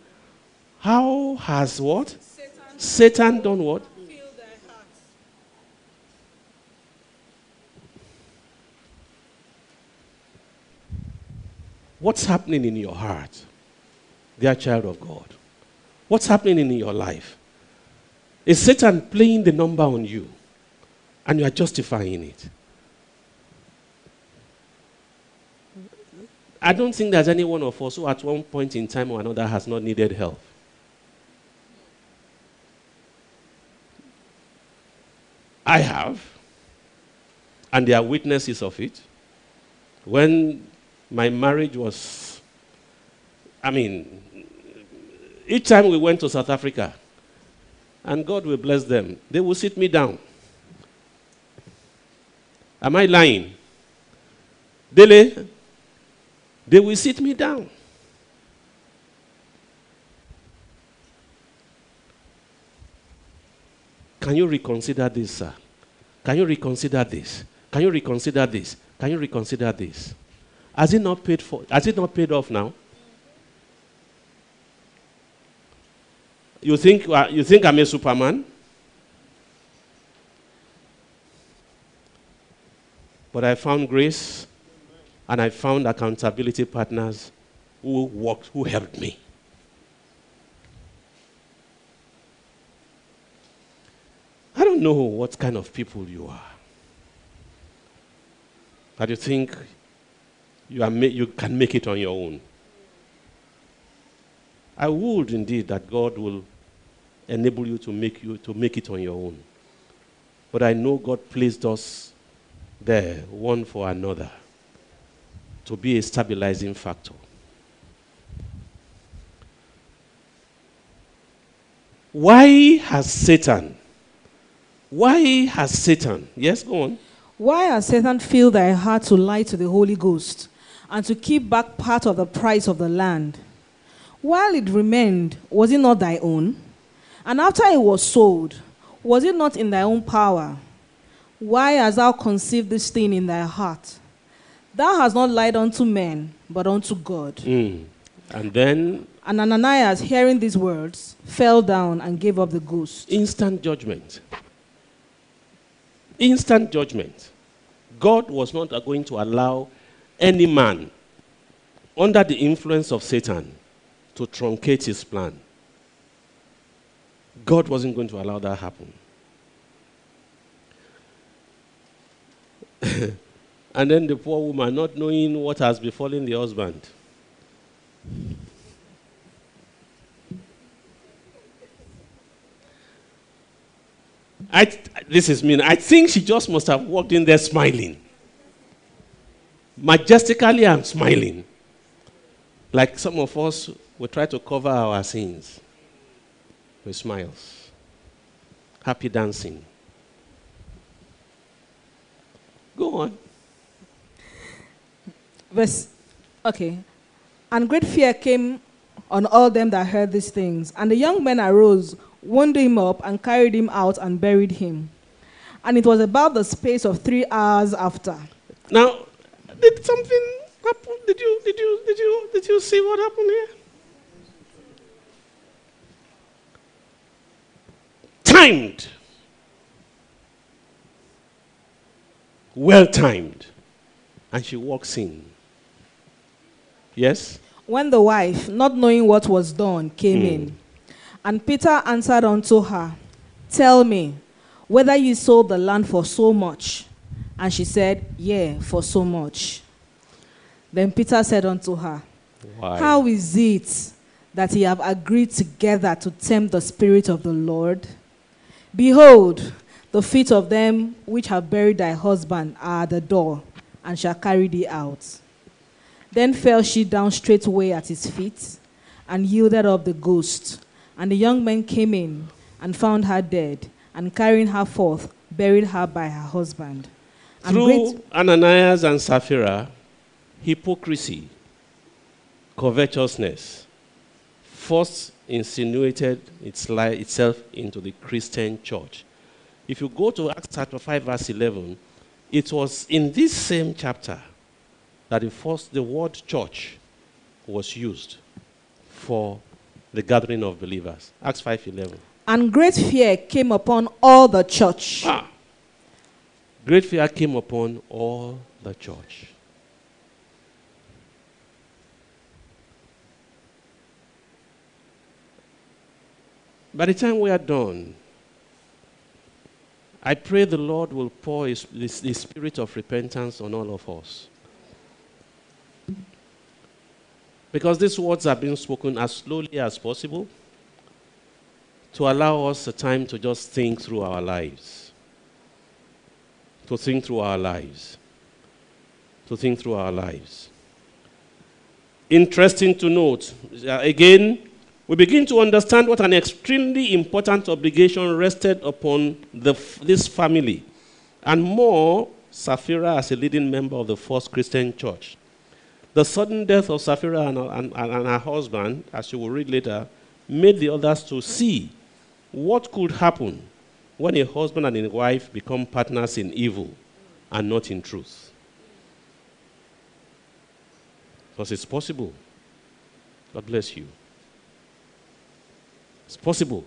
How has what? Satan Satan done what? What's happening in your heart, dear child of God? What's happening in your life? Is Satan playing the number on you and you are justifying it? I don't think there's any one of us who, at one point in time or another, has not needed help. I have, and there are witnesses of it. When my marriage was, I mean, each time we went to South Africa, and God will bless them, they will sit me down. Am I lying? Dele, they will sit me down. Can you reconsider this, sir? Can you reconsider this? Can you reconsider this? Can you reconsider this? Has it not paid for? Has it not paid off now? You think uh, you think I'm a Superman? But I found grace and I found accountability partners who worked, who helped me. I don't know what kind of people you are. That you think you, are you can make it on your own. I would indeed that God will enable you to make you to make it on your own. But I know God placed us there, one for another, to be a stabilizing factor. Why has Satan? Why has Satan? Yes, go on. Why has Satan filled thy heart to lie to the Holy Ghost and to keep back part of the price of the land? While it remained, was it not thy own? And after it was sold, was it not in thy own power? Why hast thou conceived this thing in thy heart? Thou hast not lied unto men, but unto God. Mm. And then And Ananias, hearing these words, fell down and gave up the ghost. instant judgment. Instant judgment. God was not going to allow any man under the influence of Satan to truncate his plan. God wasn't going to allow that happen. and then the poor woman, not knowing what has befallen the husband. I, this is mean. I think she just must have walked in there smiling. Majestically, I'm smiling. Like some of us will try to cover our sins with smiles, happy dancing. Go on. Verse, okay. And great fear came on all them that heard these things. And the young men arose, wound him up, and carried him out and buried him. And it was about the space of three hours after. Now, did something happen? Did you did you did you did you see what happened here? Timed. Well timed. And she walks in. Yes? When the wife, not knowing what was done, came hmm. in, and Peter answered unto her, Tell me, whether ye sold the land for so much. And she said, Yea, for so much. Then Peter said unto her, Why? How is it that ye have agreed together to tempt the Spirit of the Lord? Behold, the feet of them which have buried thy husband are at the door, and shall carry thee out. Then fell she down straightway at his feet, and yielded up the ghost. And the young men came in, and found her dead, and carrying her forth, buried her by her husband. And Through Ananias and Sapphira, hypocrisy, covetousness, first insinuated its itself into the Christian church. If you go to Acts chapter 5, verse 11, it was in this same chapter that the first the word church was used for the gathering of believers. Acts 5:11. and great fear came upon all the church. Ah. Great fear came upon all the church. By the time we are done, I pray the Lord will pour his, this, the spirit of repentance on all of us. Because these words are being spoken as slowly as possible to allow us the time to just think through our lives. To think through our lives. To think through our lives. Interesting to note, uh, again, we begin to understand what an extremely important obligation rested upon the, this family, and more Sapphira as a leading member of the first Christian church. The sudden death of Sapphira and, and, and her husband, as you will read later, made the others to see what could happen when a husband and a wife become partners in evil and not in truth. Because it's possible. God bless you. It's possible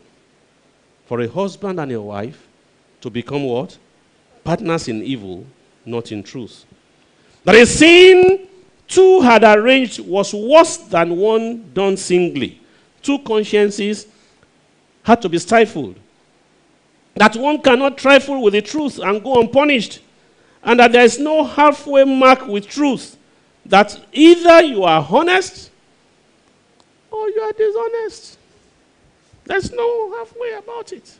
for a husband and a wife to become what? Partners in evil, not in truth. That a sin two had arranged was worse than one done singly. Two consciences had to be stifled. That one cannot trifle with the truth and go unpunished. And that there is no halfway mark with truth. that either you are honest or you are dishonest. There's no halfway about it.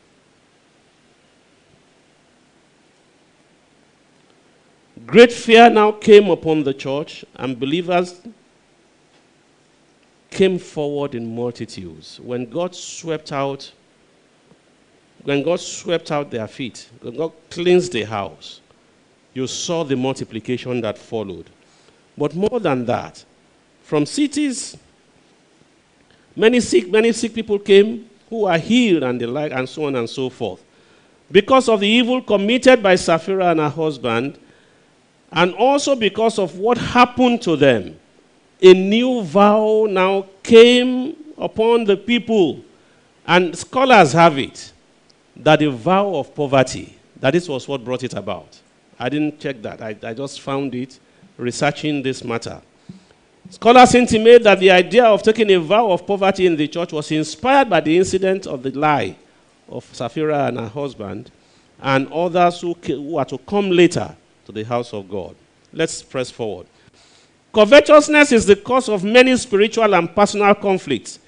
Great fear now came upon the church, and believers came forward in multitudes. When God swept out, when God swept out their feet, when God cleansed the house, you saw the multiplication that followed. But more than that, from cities, many sick, many sick people came who are healed and the like, and so on and so forth. Because of the evil committed by Sapphira and her husband, and also because of what happened to them, a new vow now came upon the people. And scholars have it that the vow of poverty, that this was what brought it about. I didn't check that, I, I just found it researching this matter. Scholars intimate that the idea of taking a vow of poverty in the church was inspired by the incident of the lie of Sapphira and her husband and others who, who are to come later to the house of God. Let's press forward. Covetousness is the cause of many spiritual and personal conflicts,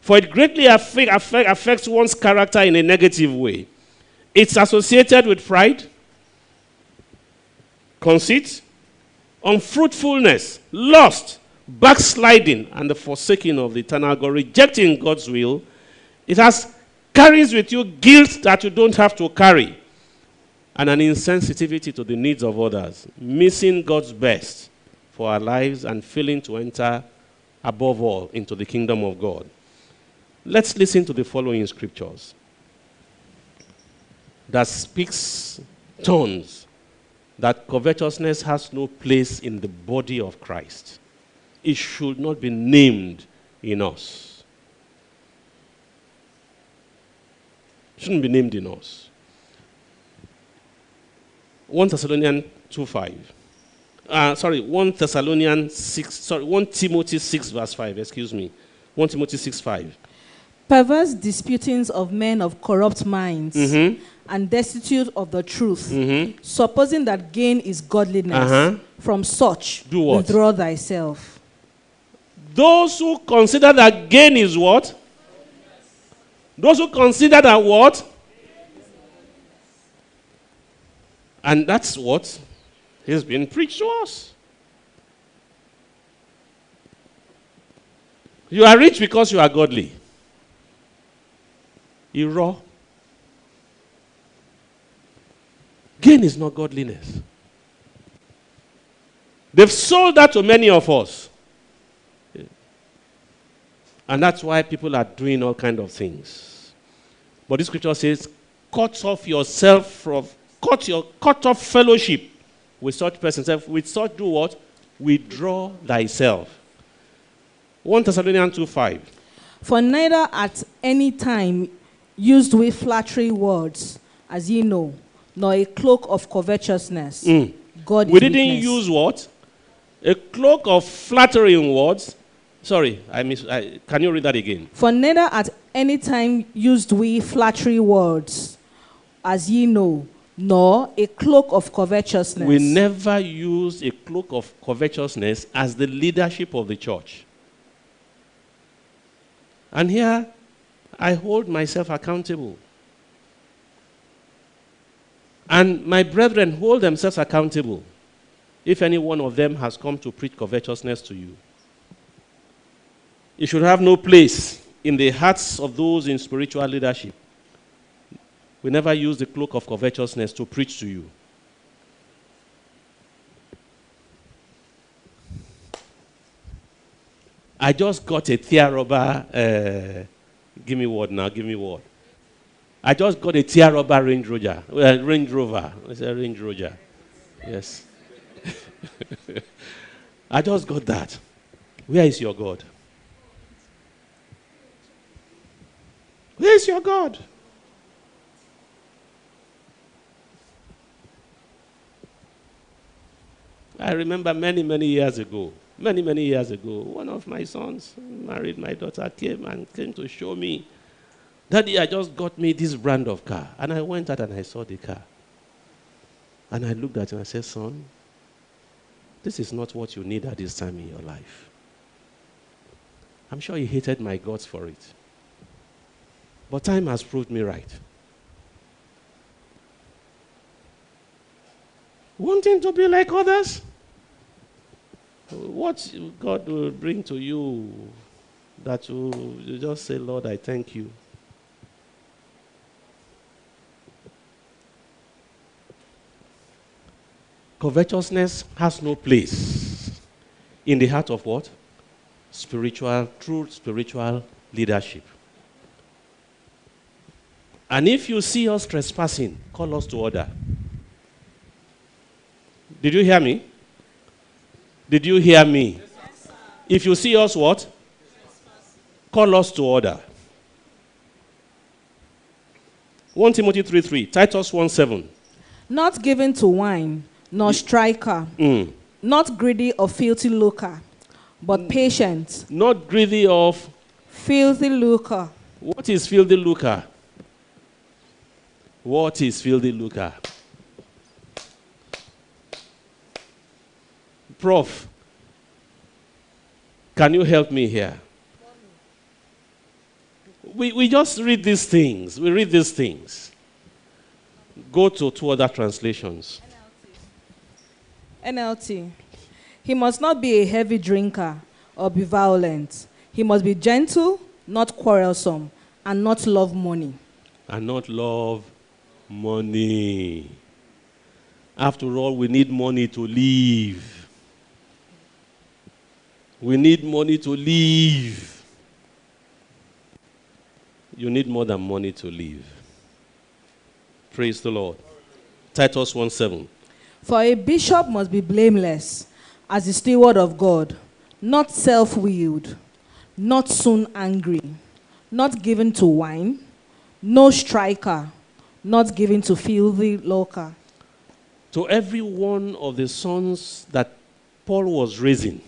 for it greatly affect, affect, affects one's character in a negative way. It's associated with pride, conceit, unfruitfulness, lust, backsliding, and the forsaking of the eternal God, rejecting God's will. It has carries with you guilt that you don't have to carry and an insensitivity to the needs of others, missing God's best for our lives and failing to enter, above all, into the kingdom of God. Let's listen to the following scriptures that speaks tons that covetousness has no place in the body of Christ. It should not be named in us. shouldn't be named in us. 1 Thessalonians 2 5. Uh, sorry, 1 Thessalonians 6, sorry, 1 Timothy 6, verse 5, excuse me. 1 Timothy 6 5. Perverse disputings of men of corrupt minds Mhm. and destitute of the truth, Mhm. supposing that gain is godliness. Uh-huh. From such, Do what? withdraw thyself. Those who consider that gain is what? Those who consider that what? And that's what has been preached to us. You are rich because you are godly. Raw. Gain is not godliness. They've sold that to many of us. And that's why people are doing all kind of things. But this scripture says, cut off yourself from, cut your, cut off fellowship with such persons. With such do what? Withdraw thyself. 1 Thessalonians 2 5. For neither at any time used we flattery words, as ye know, nor a cloak of covetousness. Mm. God We didn't witness. use what? A cloak of flattering words. Sorry, I miss. I, can you read that again? For neither at any time used we flattery words, as ye know, nor a cloak of covetousness. We never use a cloak of covetousness as the leadership of the church. And here, I hold myself accountable. And my brethren hold themselves accountable if any one of them has come to preach covetousness to you. It should have no place in the hearts of those in spiritual leadership. We never use the cloak of covetousness to preach to you. I just got a tear. Uh, give me word now. Give me word. I just got a tear Range Rover. Uh, Range Rover. It's a Range Rover. Yes. I just got that. Where is your God? Where is your God? I remember many, many years ago, many, many years ago, one of my sons married my daughter, came and came to show me, Daddy, I just got me this brand of car. And I went out and I saw the car. And I looked at him and I said, Son, this is not what you need at this time in your life. I'm sure he hated my guts for it. But time has proved me right. Wanting to be like others? What God will bring to you that will you just say, Lord, I thank you. Covetousness has no place in the heart of what? Spiritual, true spiritual leadership. And if you see us trespassing, call us to order. Did you hear me? Did you hear me? if you see us what? Call us to order. 1 Timothy 3 3, Titus 1 7. Not given to wine, nor striker, Mm. not greedy or filthy lucre, but patient, Not greedy of filthy lucre, what is filthy lucre? What is filthy lucre? Prof, can you help me here? We, we just read these things. We read these things. Go to two other translations. NLT. He must not be a heavy drinker or be violent. He must be gentle, not quarrelsome, and not love money. and not love money. After all, we need money to live. We need money to live. You need more than money to live. Praise the Lord. Titus 1 7. For a bishop must be blameless as a steward of God, not self willed, not soon angry, not given to wine, no striker, not given to filthy lucre. To every one of the sons that Paul was raising,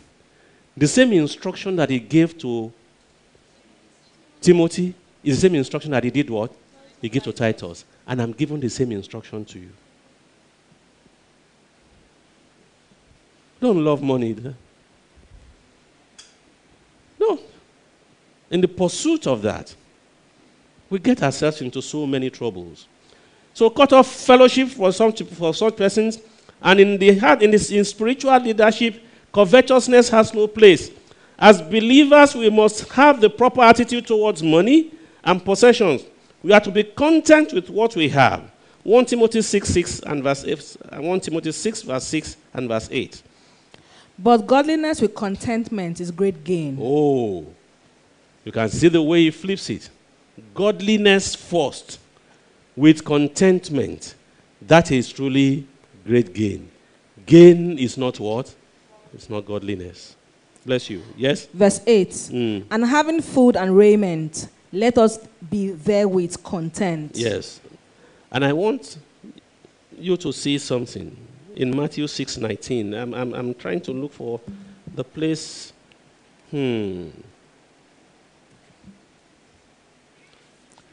the same instruction that he gave to Timothy is the same instruction that he did what? He gave to Titus. And I'm giving the same instruction to you. Don't love money. Eh? No. In the pursuit of that, we get ourselves into so many troubles. So cut off fellowship for some for such persons, and in the heart, in, this, in spiritual leadership, covetousness has no place. As believers, we must have the proper attitude towards money and possessions. We are to be content with what we have. 1 Timothy 6, 6 and verse 8, 1 Timothy 6, verse 6 and verse 8. But godliness with contentment is great gain. Oh, you can see the way he flips it. Godliness first, with contentment. That is truly great gain. Gain is not what? It's not godliness. Bless you. Yes? Verse 8 Mm. And having food and raiment, let us be therewith content. Yes. And I want you to see something in Matthew 6 19. I'm, I'm, I'm trying to look for the place. Hmm.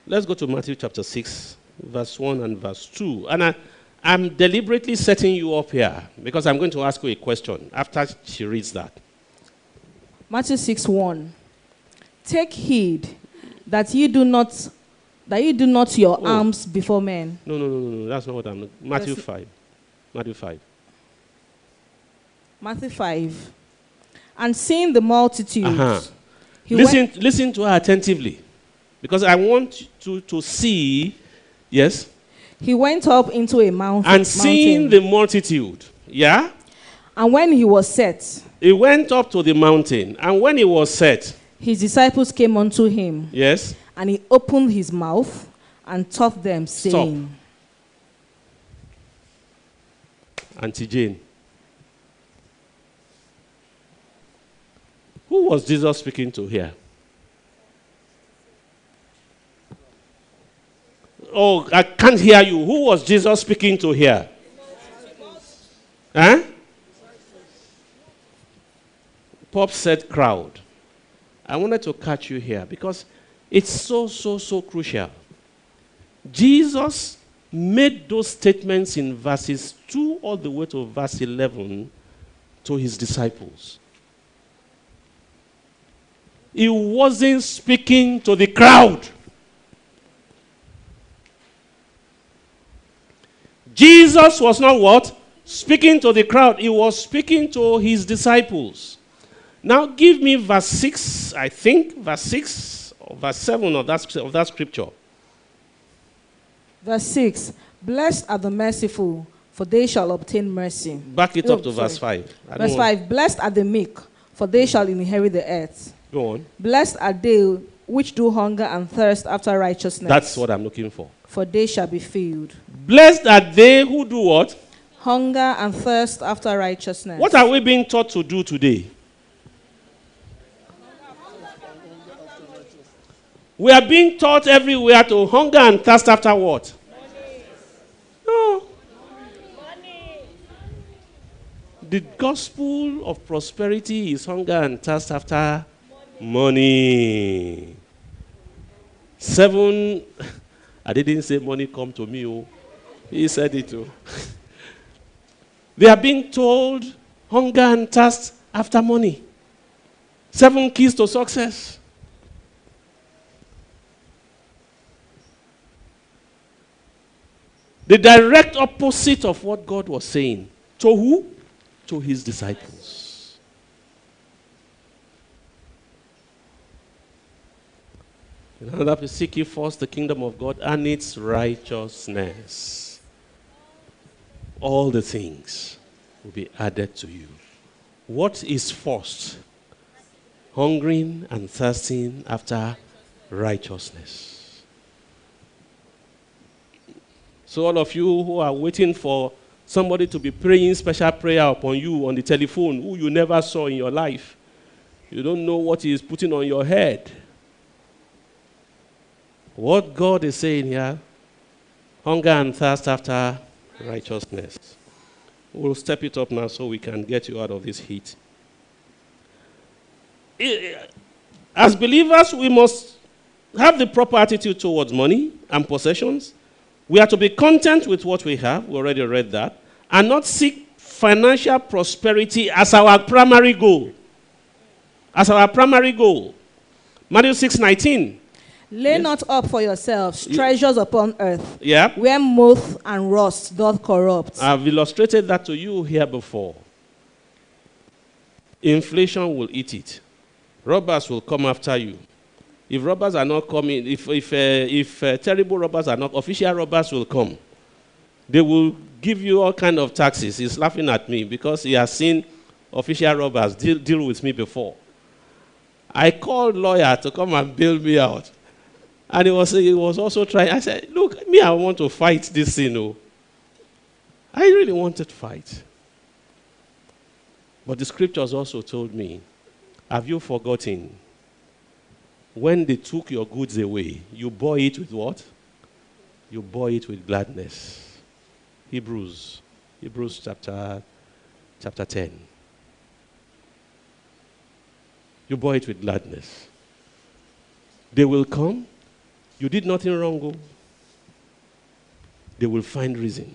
Let's go to Matthew chapter 6, verse 1 and verse 2. And I, I'm deliberately setting you up here because I'm going to ask you a question after she reads that. Matthew 6 1. Take heed that you do not that you do not your Oh. alms before men. No, no, no, no, no. That's not what I'm. Matthew 5. Matthew 5. Matthew 5. And seeing the multitudes, Uh-huh. listen, went, listen to her attentively. Because I want to, to see, yes, he went up into a mountain. and seeing mountain. the multitude, yeah, and when he was set, he went up to the mountain. And when he was set, his disciples came unto him, yes, and he opened his mouth and taught them, saying, Stop. Auntie Jane. Who was Jesus speaking to here? Oh, I can't hear you. Who was Jesus speaking to here? Huh? Pop said crowd. I wanted to catch you here because it's so, so, so crucial. Jesus made those statements in verses 2 all the way to verse 11 to his disciples. He wasn't speaking to the crowd. Jesus was not what? Speaking to the crowd. He was speaking to his disciples. Now give me verse 6, I think, verse 6 or verse 7 of that, of that scripture. Verse 6 Blessed are the merciful, for they shall obtain mercy. Back it Oh, up to oh, verse 5. I Verse 5 Blessed are the meek, for they shall inherit the earth. Go on. Blessed are they which do hunger and thirst after righteousness, That's what I'm looking for. for they shall be filled. Blessed are they who do what? Hunger and thirst after righteousness. What are we being taught to do today? We are being taught everywhere to hunger and thirst after what? No. The gospel of prosperity is hunger and thirst after money. Seven, I didn't say money come to me. Oh. He said it too. Oh. They are being told hunger and thirst after money. Seven keys to success. The direct opposite of what God was saying. To who? To his disciples. In another place, seek ye first the kingdom of God and its righteousness. All the things will be added to you. What is first? Hungering and thirsting after righteousness. So, all of you who are waiting for somebody to be praying special prayer upon you on the telephone, who you never saw in your life, you don't know what he is putting on your head. What God is saying here hunger and thirst after righteousness. We'll step it up now so we can get you out of this heat. As believers, we must have the proper attitude towards money and possessions. We are to be content with what we have. We already read that. And not seek financial prosperity as our primary goal. As our primary goal. Matthew 6 19. Lay not up for yourselves treasures upon earth, Yeah. where moth and rust doth corrupt, I've illustrated that to you here before. Inflation will eat it. Robbers will come after you. If robbers are not coming, if, if, uh, if uh, terrible robbers are not, official robbers will come. They will give you all kind of taxes. He's laughing at me because he has seen official robbers deal, deal with me before. I called lawyer to come and bail me out. And he was, he was also trying. I said, look, me, I want to fight this thing. Oh. I really wanted to fight. But the scriptures also told me, have you forgotten? When they took your goods away, you bore it with what? You bore it with gladness. Hebrews, Hebrews chapter, chapter 10. You bore it with gladness. They will come. You did nothing wrong. oh. They will find reason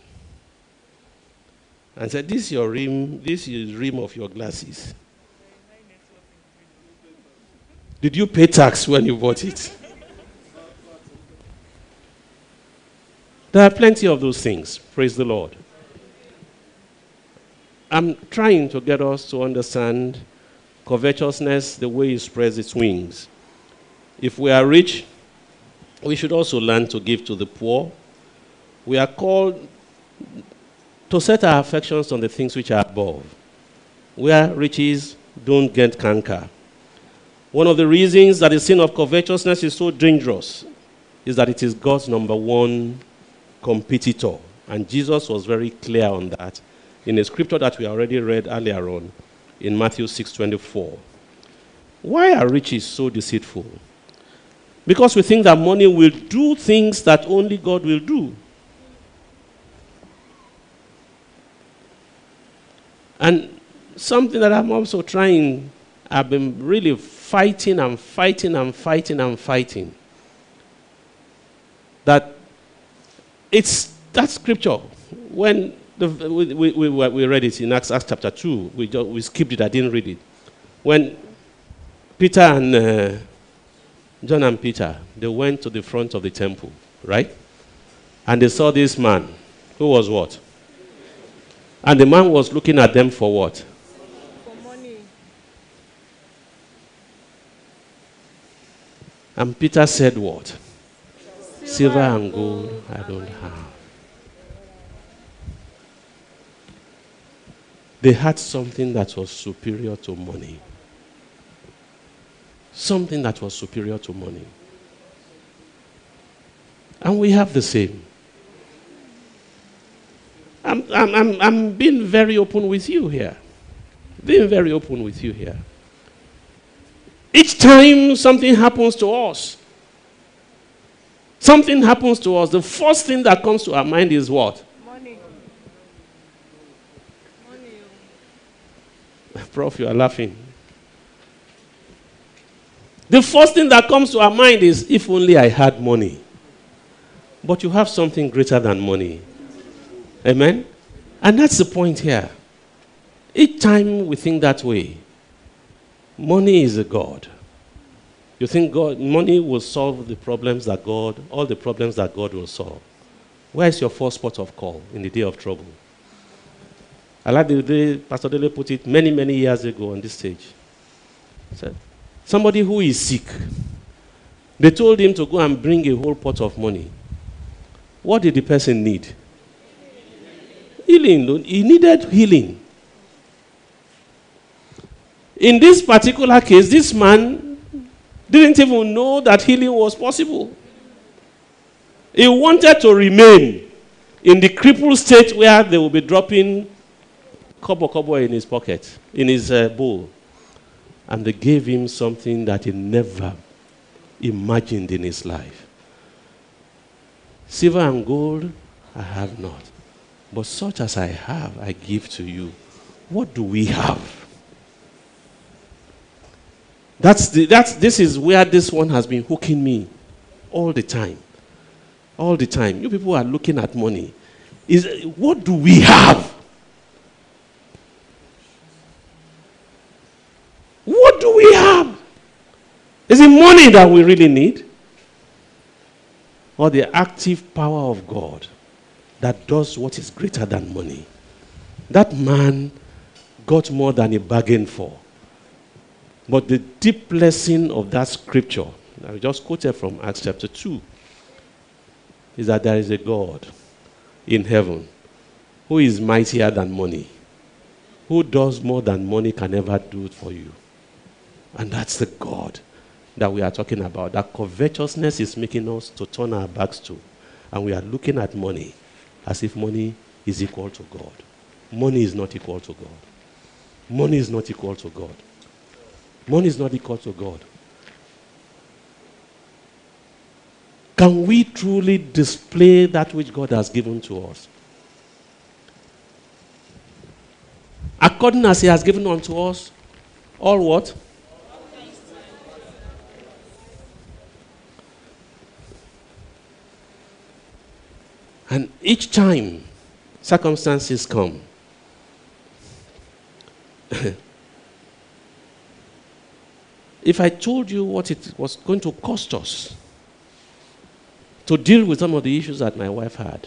and said, This is your rim, this is rim of your glasses. Did you pay tax when you bought it? There are plenty of those things. Praise the Lord. I'm trying to get us to understand covetousness the way it spreads its wings. If we are rich, we should also learn to give to the poor. We are called to set our affections on the things which are above, where riches don't get canker. One of the reasons that the sin of covetousness is so dangerous is that it is God's number one competitor. And Jesus was very clear on that in a scripture that we already read earlier on in Matthew 6:24. Why are riches so deceitful? Because we think that money will do things that only God will do. And something that I'm also trying, I've been really fighting and fighting and fighting and fighting. That it's that scripture when The, we, we, we, read it in Acts, Acts chapter 2. We, just, we skipped it, I didn't read it. When Peter and uh, John and Peter, they went to the front of the temple, right? And they saw this man who was what? And the man was looking at them for what? For money. And Peter said, What? Silver and gold I don't have. They had something that was superior to money. Something that was superior to money. And we have the same. I'm, I'm, I'm, I'm being very open with you here. Being very open with you here. Each time something happens to us, something happens to us, the first thing that comes to our mind is what? Money. Money. Prof, you are laughing. The first thing that comes to our mind is if only I had money. But you have something greater than money. Amen? And that's the point here. Each time we think that way, money is a God. You think God, money will solve the problems that God, all the problems that God will solve. Where is your first spot of call in the day of trouble? I like the way Pastor Dele put it many, many years ago on this stage. He said, somebody who is sick, they told him to go and bring a whole pot of money. What did the person need? Healing. He needed healing. In this particular case, this man didn't even know that healing was possible. He wanted to remain in the crippled state where they will be dropping kobo kobo in his pocket, in his uh, bowl. And they gave him something that he never imagined in his life. Silver and gold I have not, but such as I have, I give to you. What do we have? That's the, that's, this is where this one has been hooking me all the time. All the time. You people are looking at money. Is, what do we have? What do we have? Is it money that we really need? Or the active power of God that does what is greater than money? That man got more than he bargained for. But the deep lesson of that scripture, I just quoted from Acts chapter 2, is that there is a God in heaven who is mightier than money, who does more than money can ever do for you. And that's the God that we are talking about. That covetousness is making us to turn our backs to. And we are looking at money as if money is equal to God. Money is not equal to God. Money is not equal to God. Money is not equal to God. Can we truly display that which God has given to us? According as He has given unto us, all what? And each time circumstances come, if I told you what it was going to cost us to deal with some of the issues that my wife had,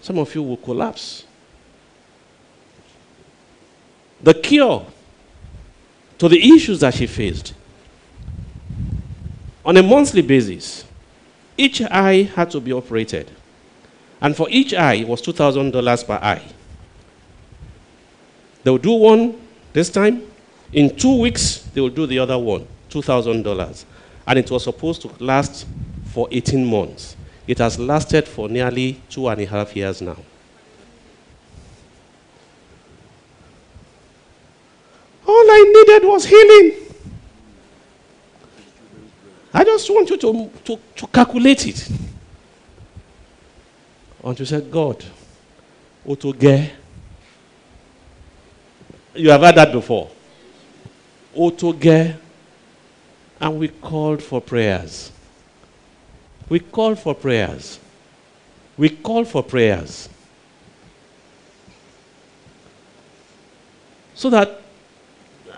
some of you will collapse. The cure to the issues that she faced on a monthly basis, each eye had to be operated. And for each eye, it was $2,000 per eye. They will do one this time. In two weeks, they will do the other one, $2,000. And it was supposed to last for 18 months. It has lasted for nearly two and a half years now. All I needed was healing. I just want you to, to, to calculate it. Until you say, God, Otoge. You have heard that before. Otoge. And we called for prayers. We called for prayers. we call for prayers. So that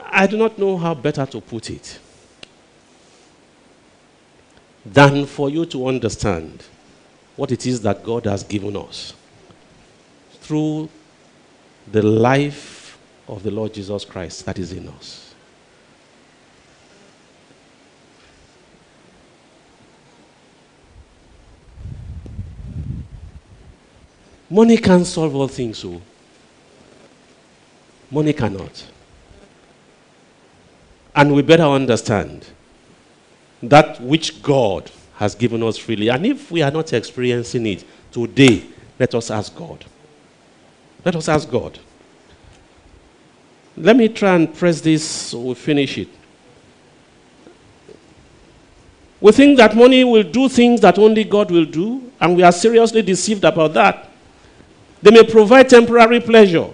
I do not know how better to put it than for you to understand what it is that God has given us through the life of the Lord Jesus Christ that is in us. Money can't solve all things, so money cannot. And we better understand that which God has given us freely. And if we are not experiencing it today, let us ask God. Let us ask God. Let me try and press this so we finish it. We think that money will do things that only God will do, and we are seriously deceived about that. They may provide temporary pleasure,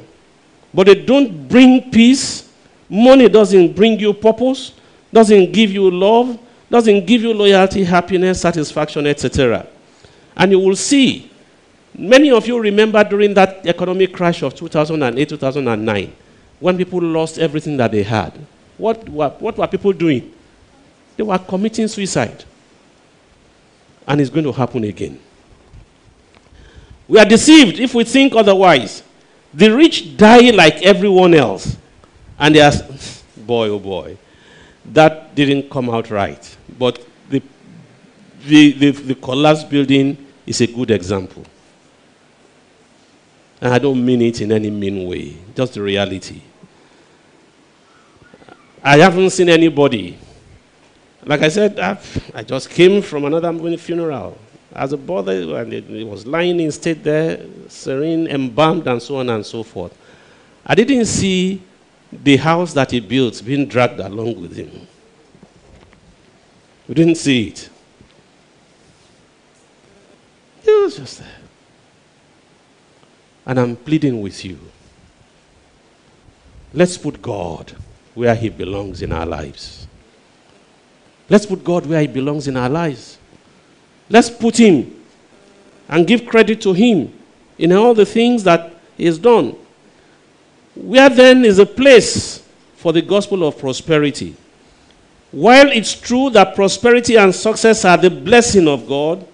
but they don't bring peace. Money doesn't bring you purpose, doesn't give you love, doesn't give you loyalty, happiness, satisfaction, etc. And you will see, many of you remember during that economic crash of 2008 2009, when people lost everything that they had. What were, what were people doing? They were committing suicide. And it's going to happen again. We are deceived if we think otherwise. The rich die like everyone else. And they are, boy, oh boy, that didn't come out right. But the, the, the, the collapsed building is a good example. And I don't mean it in any mean way, just the reality. I haven't seen anybody. Like I said, I've, i just came from another funeral. As a brother, and it was lying in state there, serene, embalmed, and so on and so forth. I didn't see the house that he built being dragged along with him. We didn't see it. It was just there. And I'm pleading with you. Let's put God where He belongs in our lives. Let's put God where He belongs in our lives. Let's put Him and give credit to Him in all the things that He has done. Where then is a place for the gospel of prosperity? While it's true that prosperity and success are the blessing of God,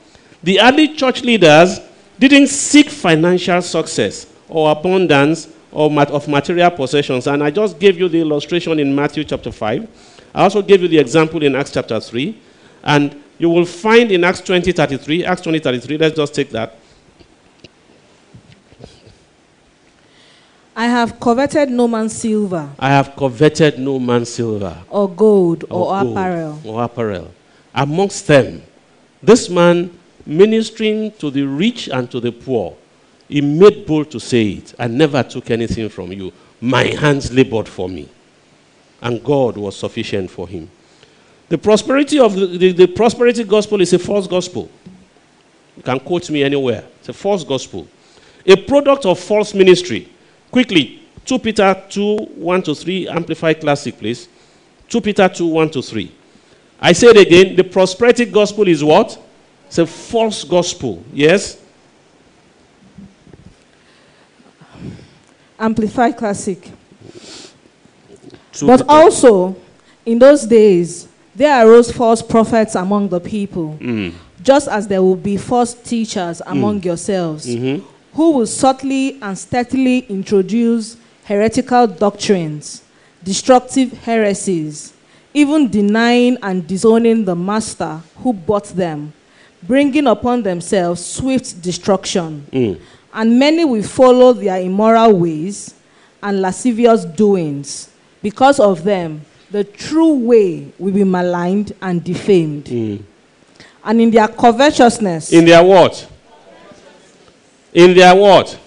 the early church leaders didn't seek financial success or abundance or of material possessions. And I just gave you the illustration in Matthew chapter 5. I also gave you the example in Acts chapter 3. And you will find in Acts 20 33, Acts 20 33, let's just take that. I have coveted no man's silver. I have coveted no man's silver. Or gold or, or gold apparel. Or apparel. Amongst them, this man ministering to the rich and to the poor, he made bold to say it. I never took anything from you. My hands labored for me. And God was sufficient for him. The prosperity of the, the, the prosperity gospel is a false gospel. You can quote me anywhere. It's a false gospel. A product of false ministry Quickly, 2 Peter 2 1 to 3, Amplified Classic, please. 2 Peter 2 1 to 3. I say it again the prosperity gospel is what? It's a false gospel. Yes? Amplified Classic. But also, in those days, there arose false prophets among the people, Mm. just as there will be false teachers among yourselves, Mhm. Who will subtly and steadily introduce heretical doctrines, destructive heresies, even denying and disowning the master who bought them, bringing upon themselves swift destruction. Mm. And many will follow their immoral ways and lascivious doings. Because of them, the true way will be maligned and defamed. Mm. And in their covetousness, In their what? In their what?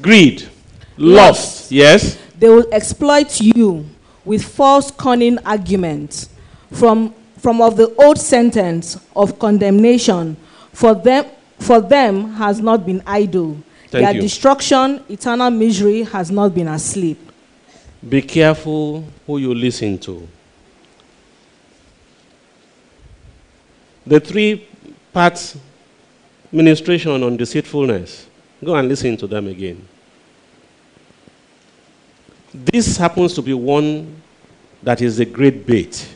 Greed. Lust. Yes? they will exploit you with false cunning arguments from, from of the old sentence of condemnation for them, for them has not been idle Thank their you. destruction eternal misery has not been asleep Be careful who you listen to. The three parts ministration on deceitfulness. Go and listen to them again. This happens to be one that is a great bait.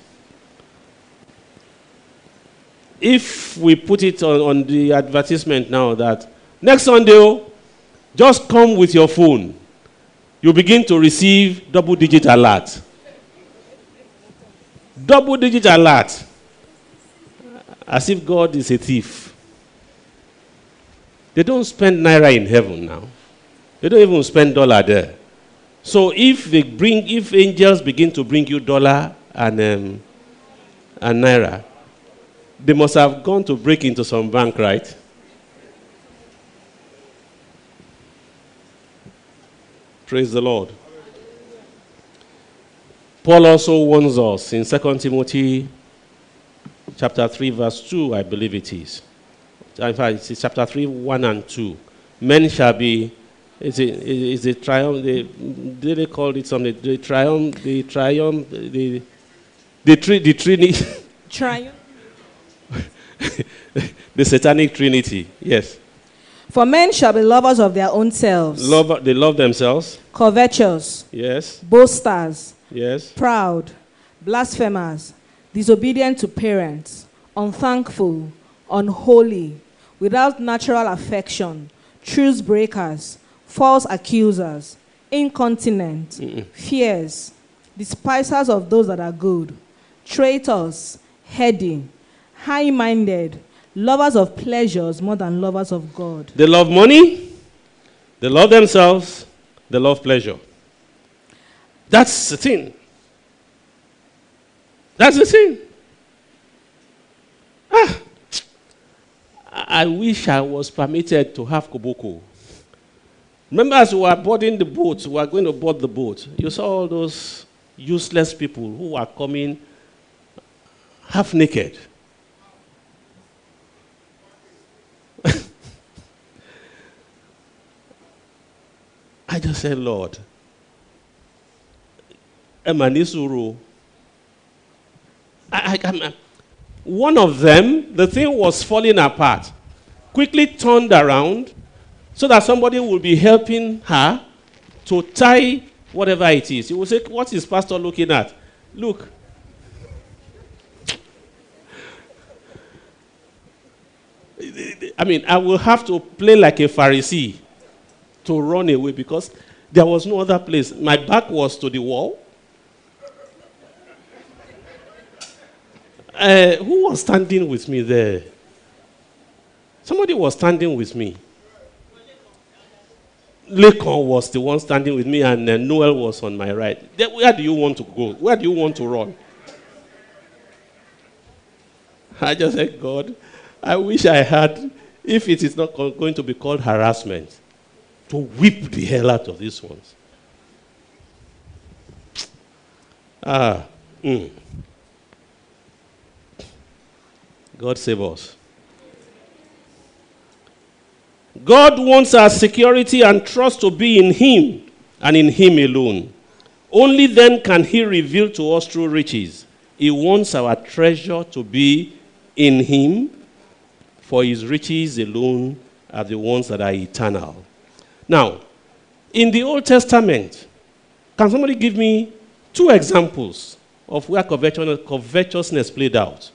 If we put it on, on the advertisement now that next Sunday, oh, just come with your phone, you begin to receive double digit alert. Double digit alert. As if God is a thief. They don't spend naira in heaven now. They don't even spend dollar there. So if they bring, if angels begin to bring you dollar and um, and naira, they must have gone to break into some bank, right? Praise the Lord. Paul also warns us in 2 Timothy chapter 3, verse 2, I believe it is. In fact, it's chapter 3, 1 and 2. Men shall be, is it, is it triumph, they, did they call it something? The triumph, the triumph, the, the, tri, the trinity, Triumph. the satanic trinity, yes. For men shall be lovers of their own selves, Love, they love themselves, covetous, yes, boasters, yes. proud, blasphemers, disobedient to parents, unthankful, unholy, without natural affection, truce breakers, false accusers, incontinent, fears, despisers of those that are good, traitors, heady, high minded, lovers of pleasures more than lovers of God. They love money, they love themselves, they love pleasure. That's the thing. That's the thing. Ah, I I wish I was permitted to have Koboko. Remember, as we were boarding the boat, we were going to board the boat, you saw all those useless people who were coming half naked. I just said, Lord, Emanisuru. I, I, I'm- one of them, the thing was falling apart, quickly turned around so that somebody will be helping her to tie whatever it is. You will say, What is Pastor looking at? Look. I mean, I will have to play like a Pharisee to run away because there was no other place. My back was to the wall. Uh, who was standing with me there? Somebody was standing with me. Lekan was the one standing with me, and uh, Noel was on my right. Then where do you want to go? Where do you want to run? I just said, God, I wish I had, if it is not going to be called harassment, to whip the hell out of these ones. Ah, mm. God save us. God wants our security and trust to be in Him and in Him alone. Only then can He reveal to us true riches. He wants our treasure to be in Him, for His riches alone are the ones that are eternal. Now, in the Old Testament, can somebody give me two examples of where covetous- covetousness played out?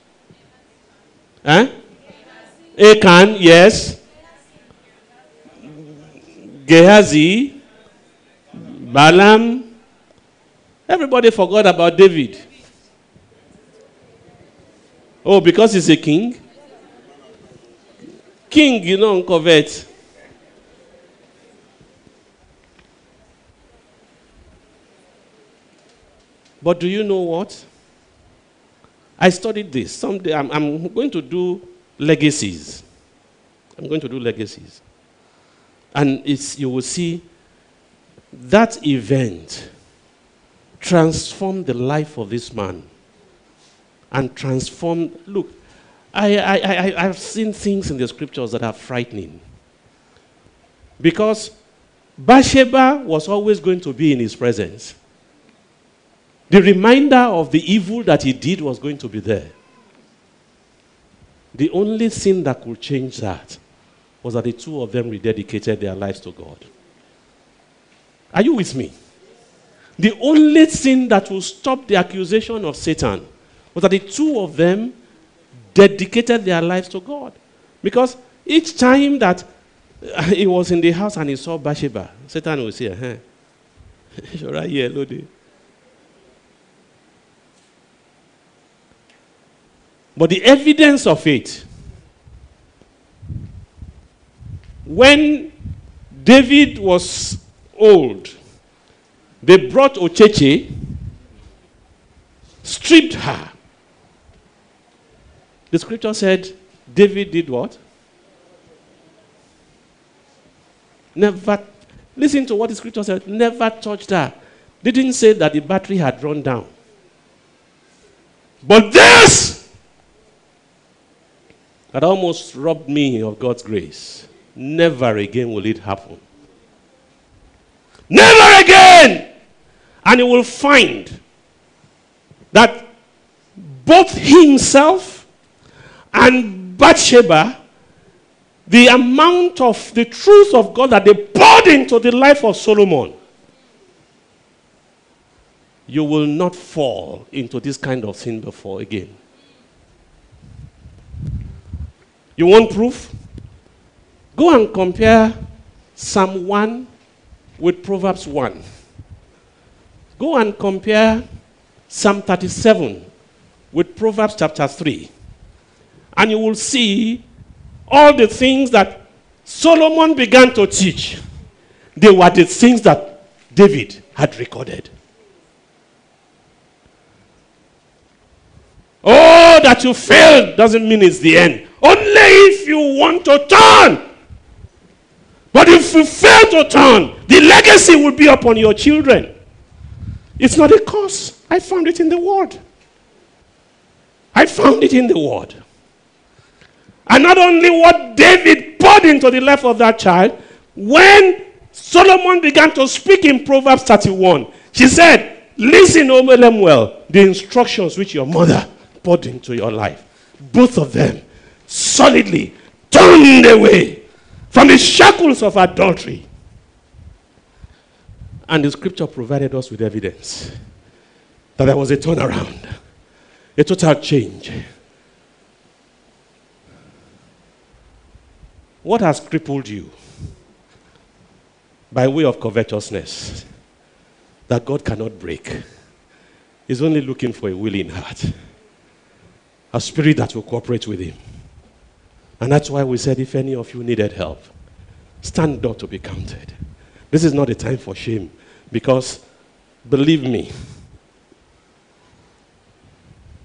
Eh? Huh? Achan, yes. Gehazi, Balaam. Everybody forgot about David. Oh, because he's a king? King, you don't covet. But do you know what? I studied this. Someday I'm, I'm going to do legacies. I'm going to do legacies. And you will see that event transformed the life of this man. And transformed, look, I, I, I, I've seen things in the scriptures that are frightening. Because Bathsheba was always going to be in his presence. The reminder of the evil that he did was going to be there. The only thing that could change that was that the two of them rededicated their lives to God. Are you with me? The only thing that will stop the accusation of Satan was that the two of them dedicated their lives to God. Because each time that uh, he was in the house and he saw Bathsheba, Satan will say, huh? You're here, Lodi. But the evidence of it, when David was old, they brought Ocheche, stripped her. The scripture said David did what? Never, listen to what the scripture said, never touched her. Didn't say that the battery had run down. But this had almost robbed me of God's grace. Never again will it happen. Never again! And you will find that both himself and Bathsheba, the amount of the truth of God that they poured into the life of Solomon, you will not fall into this kind of sin before again. You want proof? Go and compare Psalm 1 with Proverbs 1. Go and compare Psalm 37 with Proverbs chapter 3. And you will see all the things that Solomon began to teach. They were the things that David had recorded. Oh, that you failed doesn't mean it's the end. Only if you want to turn. But if you fail to turn, the legacy will be upon your children. It's not a curse. I found it in the Word. I found it in the Word. And not only what David poured into the life of that child, when Solomon began to speak in Proverbs 31, she said, Listen, O Lemuel, the instructions which your mother poured into your life. Both of them solidly turned away from the shackles of adultery. And the scripture provided us with evidence that there was a turnaround, a total change. What has crippled you by way of covetousness that God cannot break? Is only looking for a willing heart, a spirit that will cooperate with Him. And that's why we said, if any of you needed help, stand up to be counted. This is not a time for shame because, believe me,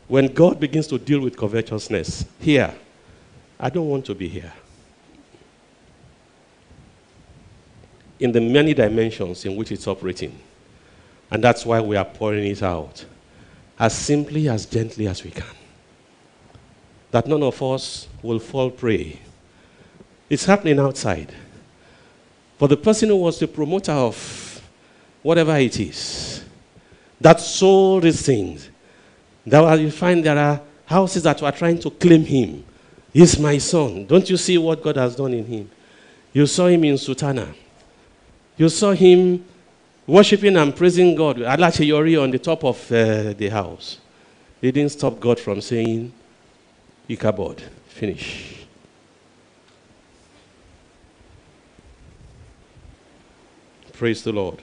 when God begins to deal with covetousness here, I don't want to be here. In the many dimensions in which it's operating. And that's why we are pouring it out as simply, as gently as we can. That none of us will fall prey. It's happening outside. For the person who was the promoter of whatever it is, that sold these things, that you find there are houses that were trying to claim him. He's my son. Don't you see what God has done in him? You saw him in Sutana. You saw him worshiping and praising God. Alacheyori on the top of uh, the house. He didn't stop God from saying, Ichabod, finish. Praise the Lord.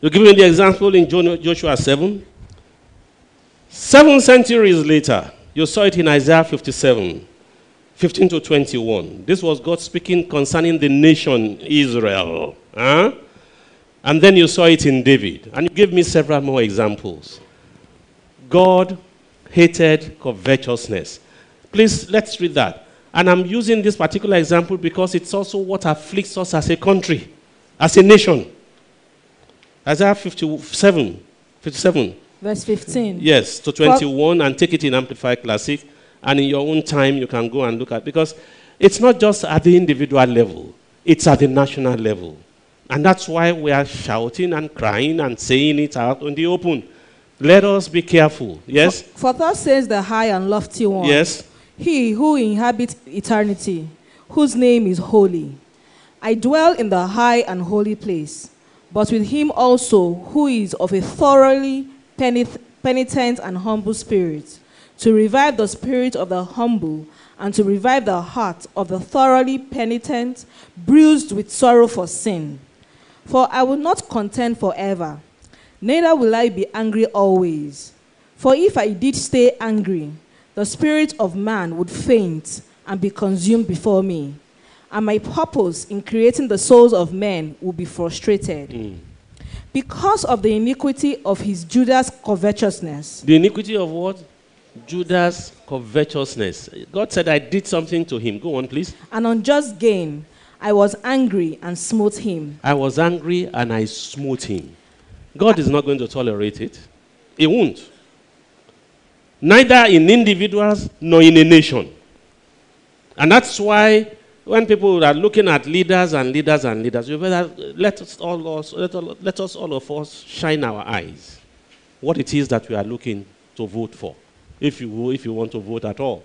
You give me the example in Joshua 7. Seven centuries later, you saw it in Isaiah 57, 15 to 21. This was God speaking concerning the nation Israel. Huh? And then you saw it in David. And you gave me several more examples. God hated covetousness. Please, let's read that. And I'm using this particular example because it's also what afflicts us as a country, as a nation. Isaiah 57, 57. Verse 15. Yes, to 21, and take it in Amplified Classic. And in your own time, you can go and look at because it's not just at the individual level, it's at the national level. And that's why we are shouting and crying and saying it out in the open. Let us be careful. Yes? For, for thus says the high and lofty one. Yes? He who inhabits eternity, whose name is holy. I dwell in the high and holy place, but with him also who is of a thoroughly penitent and humble spirit, to revive the spirit of the humble and to revive the heart of the thoroughly penitent, bruised with sorrow for sin. For I will not contend forever, neither will I be angry always. For if I did stay angry, the spirit of man would faint and be consumed before me, and my purpose in creating the souls of men would be frustrated. Hmm. Because of the iniquity of his Judah's covetousness, The iniquity of what? Judah's covetousness. God said, I did something to him. Go on, please. and unjust gain, I was angry and smote him. I was angry and I smote him. God is not going to tolerate it. He won't. Neither in individuals nor in a nation. And that's why when people are looking at leaders and leaders and leaders, you better let us all, us- let, all- let us all of us shine our eyes. What it is that we are looking to vote for, if you, if you want to vote at all.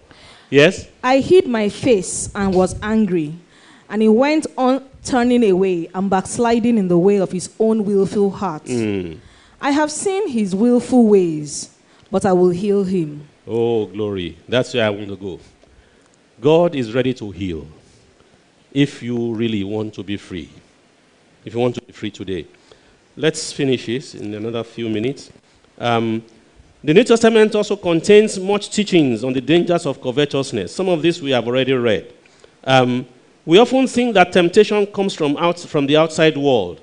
Yes? I hid my face and was angry, and he went on turning away and backsliding in the way of his own willful heart. Mm. I have seen his willful ways, but I will heal him. Oh, glory. That's where I want to go. God is ready to heal if you really want to be free. If you want to be free today. Let's finish this in another few minutes. Um, the New Testament also contains much teachings on the dangers of covetousness. Some of this we have already read. Um, we often think that temptation comes from, out, from the outside world,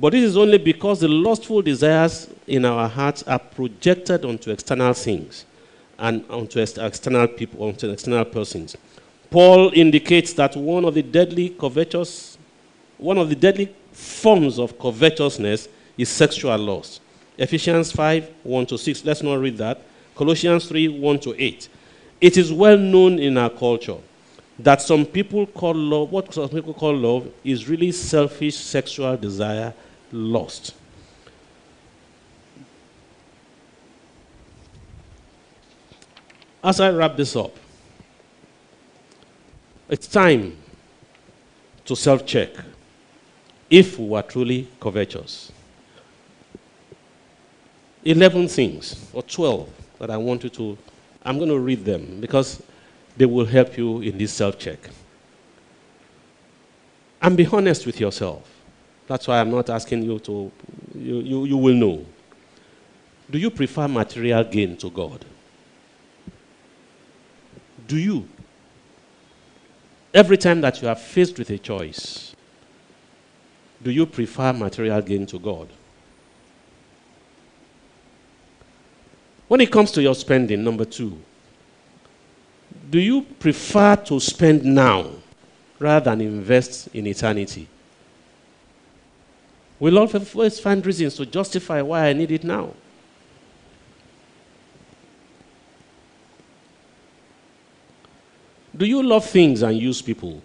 but this is only because the lustful desires in our hearts are projected onto external things and onto external people, onto external persons. Paul indicates that one of the deadly covetous, one of the deadly forms of covetousness is sexual lust. Ephesians 5, 1 to 6. Let's not read that. Colossians 3, 1 to 8. It is well known in our culture that some people call love, what some people call love, is really selfish sexual desire, lust. As I wrap this up, it's time to self check if we are truly covetous. 11 things, or 12, that I want you to, I'm going to read them because they will help you in this self check. And be honest with yourself. That's why I'm not asking you to, you, you, you will know. Do you prefer material gain to God? Do you? Every time that you are faced with a choice, do you prefer material gain to God? When it comes to your spending, number two, do you prefer to spend now rather than invest in eternity? We'll always find reasons to justify why I need it now. Do you love things and use people?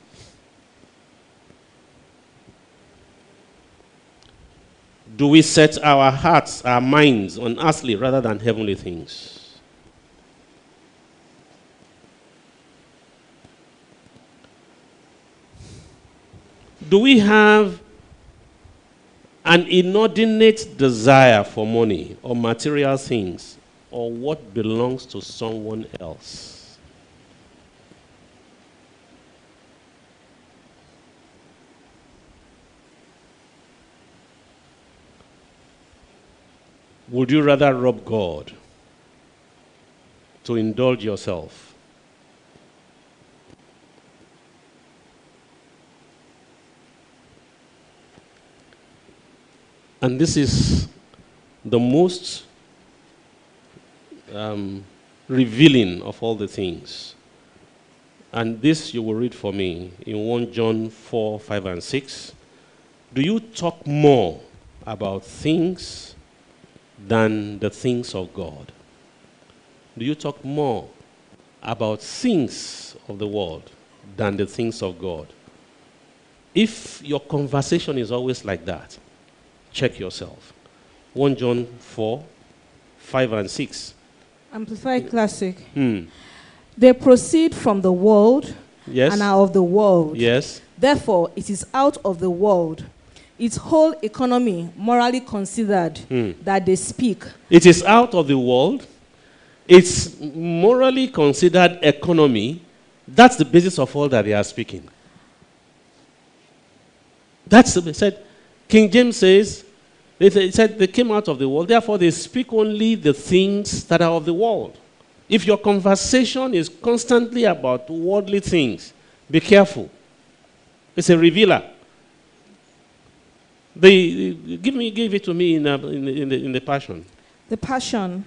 Do we set our hearts, our minds on earthly rather than heavenly things? Do we have an inordinate desire for money or material things or what belongs to someone else? Would you rather rob God to indulge yourself? And this is the most um, revealing of all the things. And this you will read for me in 1 John 4, 5, and 6. Do you talk more about things than the things of God? Do you talk more about things of the world than the things of God? If your conversation is always like that, check yourself. 1 John 4, 5 and 6. Amplified Classic. Hmm. They proceed from the world Yes. and are of the world. Yes. Therefore, it is out of the world, its whole economy morally considered, Hmm. that they speak. It is out of the world. It's morally considered economy. That's the basis of all that they are speaking. That's the said. King James says, they said they came out of the world, therefore they speak only the things that are of the world. If your conversation is constantly about worldly things, be careful. It's a revealer. They, give me, give it to me in, uh, in, the- in, the, in the passion. The passion.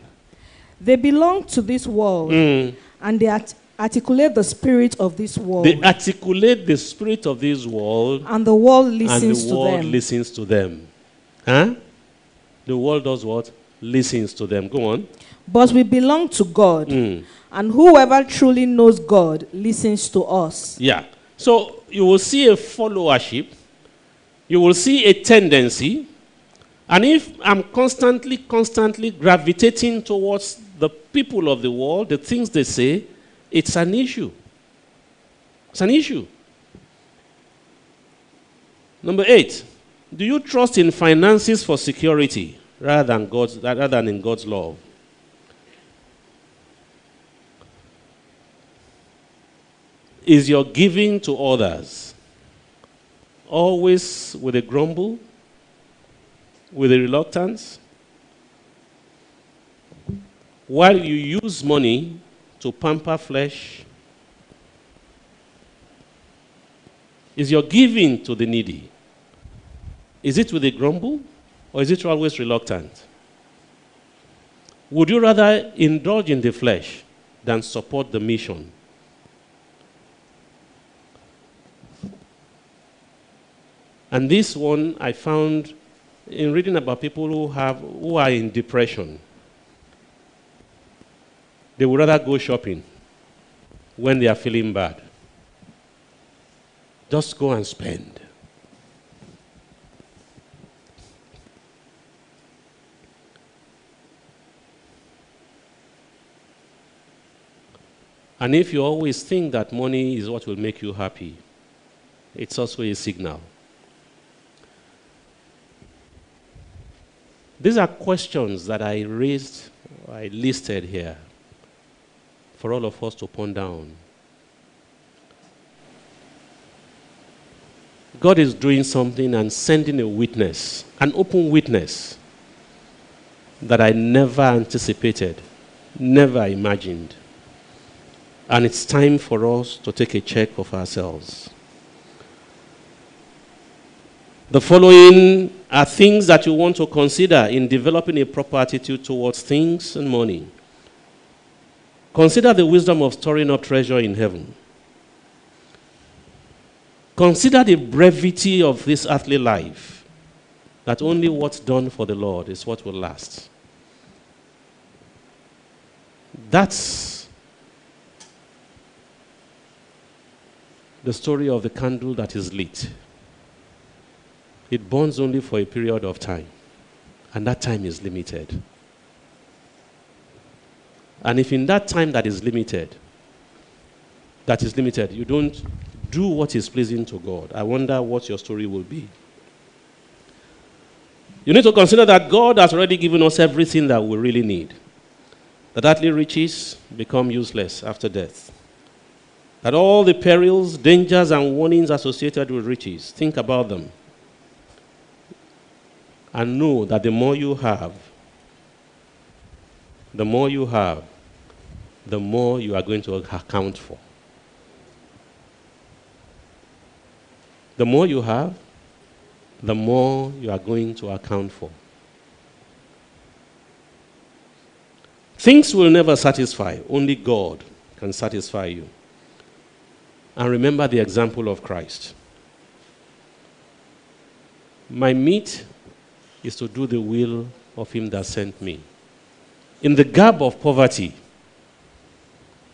They belong to this world, Mm. and they art- articulate the spirit of this world, They articulate the spirit of this world, and the world listens, and the to world them. listens to them. Huh? The world does what? Listens to them. Go on. But we belong to God, Mm. and whoever truly knows God listens to us. Yeah. So you will see a followership, you will see a tendency, and if I'm constantly, constantly gravitating towards the people of the world, the things they say, it's an issue. It's an issue. Number eight, do you trust in finances for security rather than, God's, rather than in God's love? Is your giving to others always with a grumble, with a reluctance? While you use money to pamper flesh, is your giving to the needy? Is it with a grumble or is it always reluctant? Would you rather indulge in the flesh than support the mission? And this one I found in reading about people who have who are in depression. They would rather go shopping when they are feeling bad. Just go and spend. And if you always think that money is what will make you happy, it's also a signal. These are questions that I raised, I listed here for all of us to ponder on. God is doing something and sending a witness, an open witness that I never anticipated, never imagined. And it's time for us to take a check of ourselves. The following are things that you want to consider in developing a proper attitude towards things and money. Consider the wisdom of storing up treasure in heaven. Consider the brevity of this earthly life, that only what's done for the Lord is what will last. That's the story of the candle that is lit. It burns only for a period of time, and that time is limited. And if in that time that is limited, that is limited, you don't do what is pleasing to God, I wonder what your story will be. You need to consider that God has already given us everything that we really need. That earthly riches become useless after death. That all the perils, dangers, and warnings associated with riches, think about them. And know that the more you have, the more you have, the more you are going to account for. The more you have, the more you are going to account for. Things will never satisfy, only God can satisfy you. And remember the example of Christ. My meat is to do the will of Him that sent me. In the gap of poverty,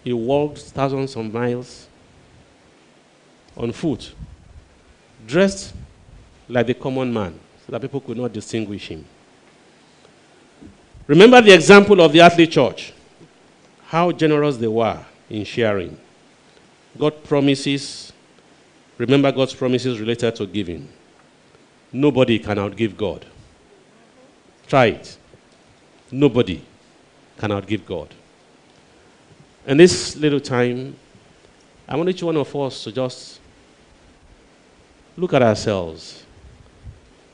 He walked thousands of miles on foot, dressed like the common man, so that people could not distinguish Him. Remember the example of the earthly church, how generous they were in sharing. God promises, remember God's promises related to giving. Nobody can outgive God. Try it. Nobody can outgive God. In this little time, I want each one of us to just look at ourselves.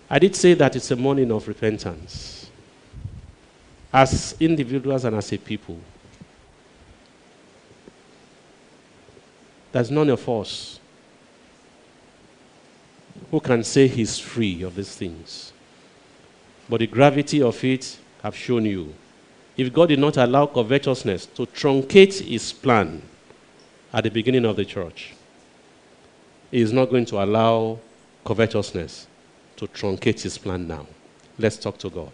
I did say that it's a morning of repentance. As individuals and as a people, there's none of us who can say he's free of these things. But the gravity of it have shown you. If God did not allow covetousness to truncate his plan at the beginning of the church, he is not going to allow covetousness to truncate his plan now. Let's talk to God.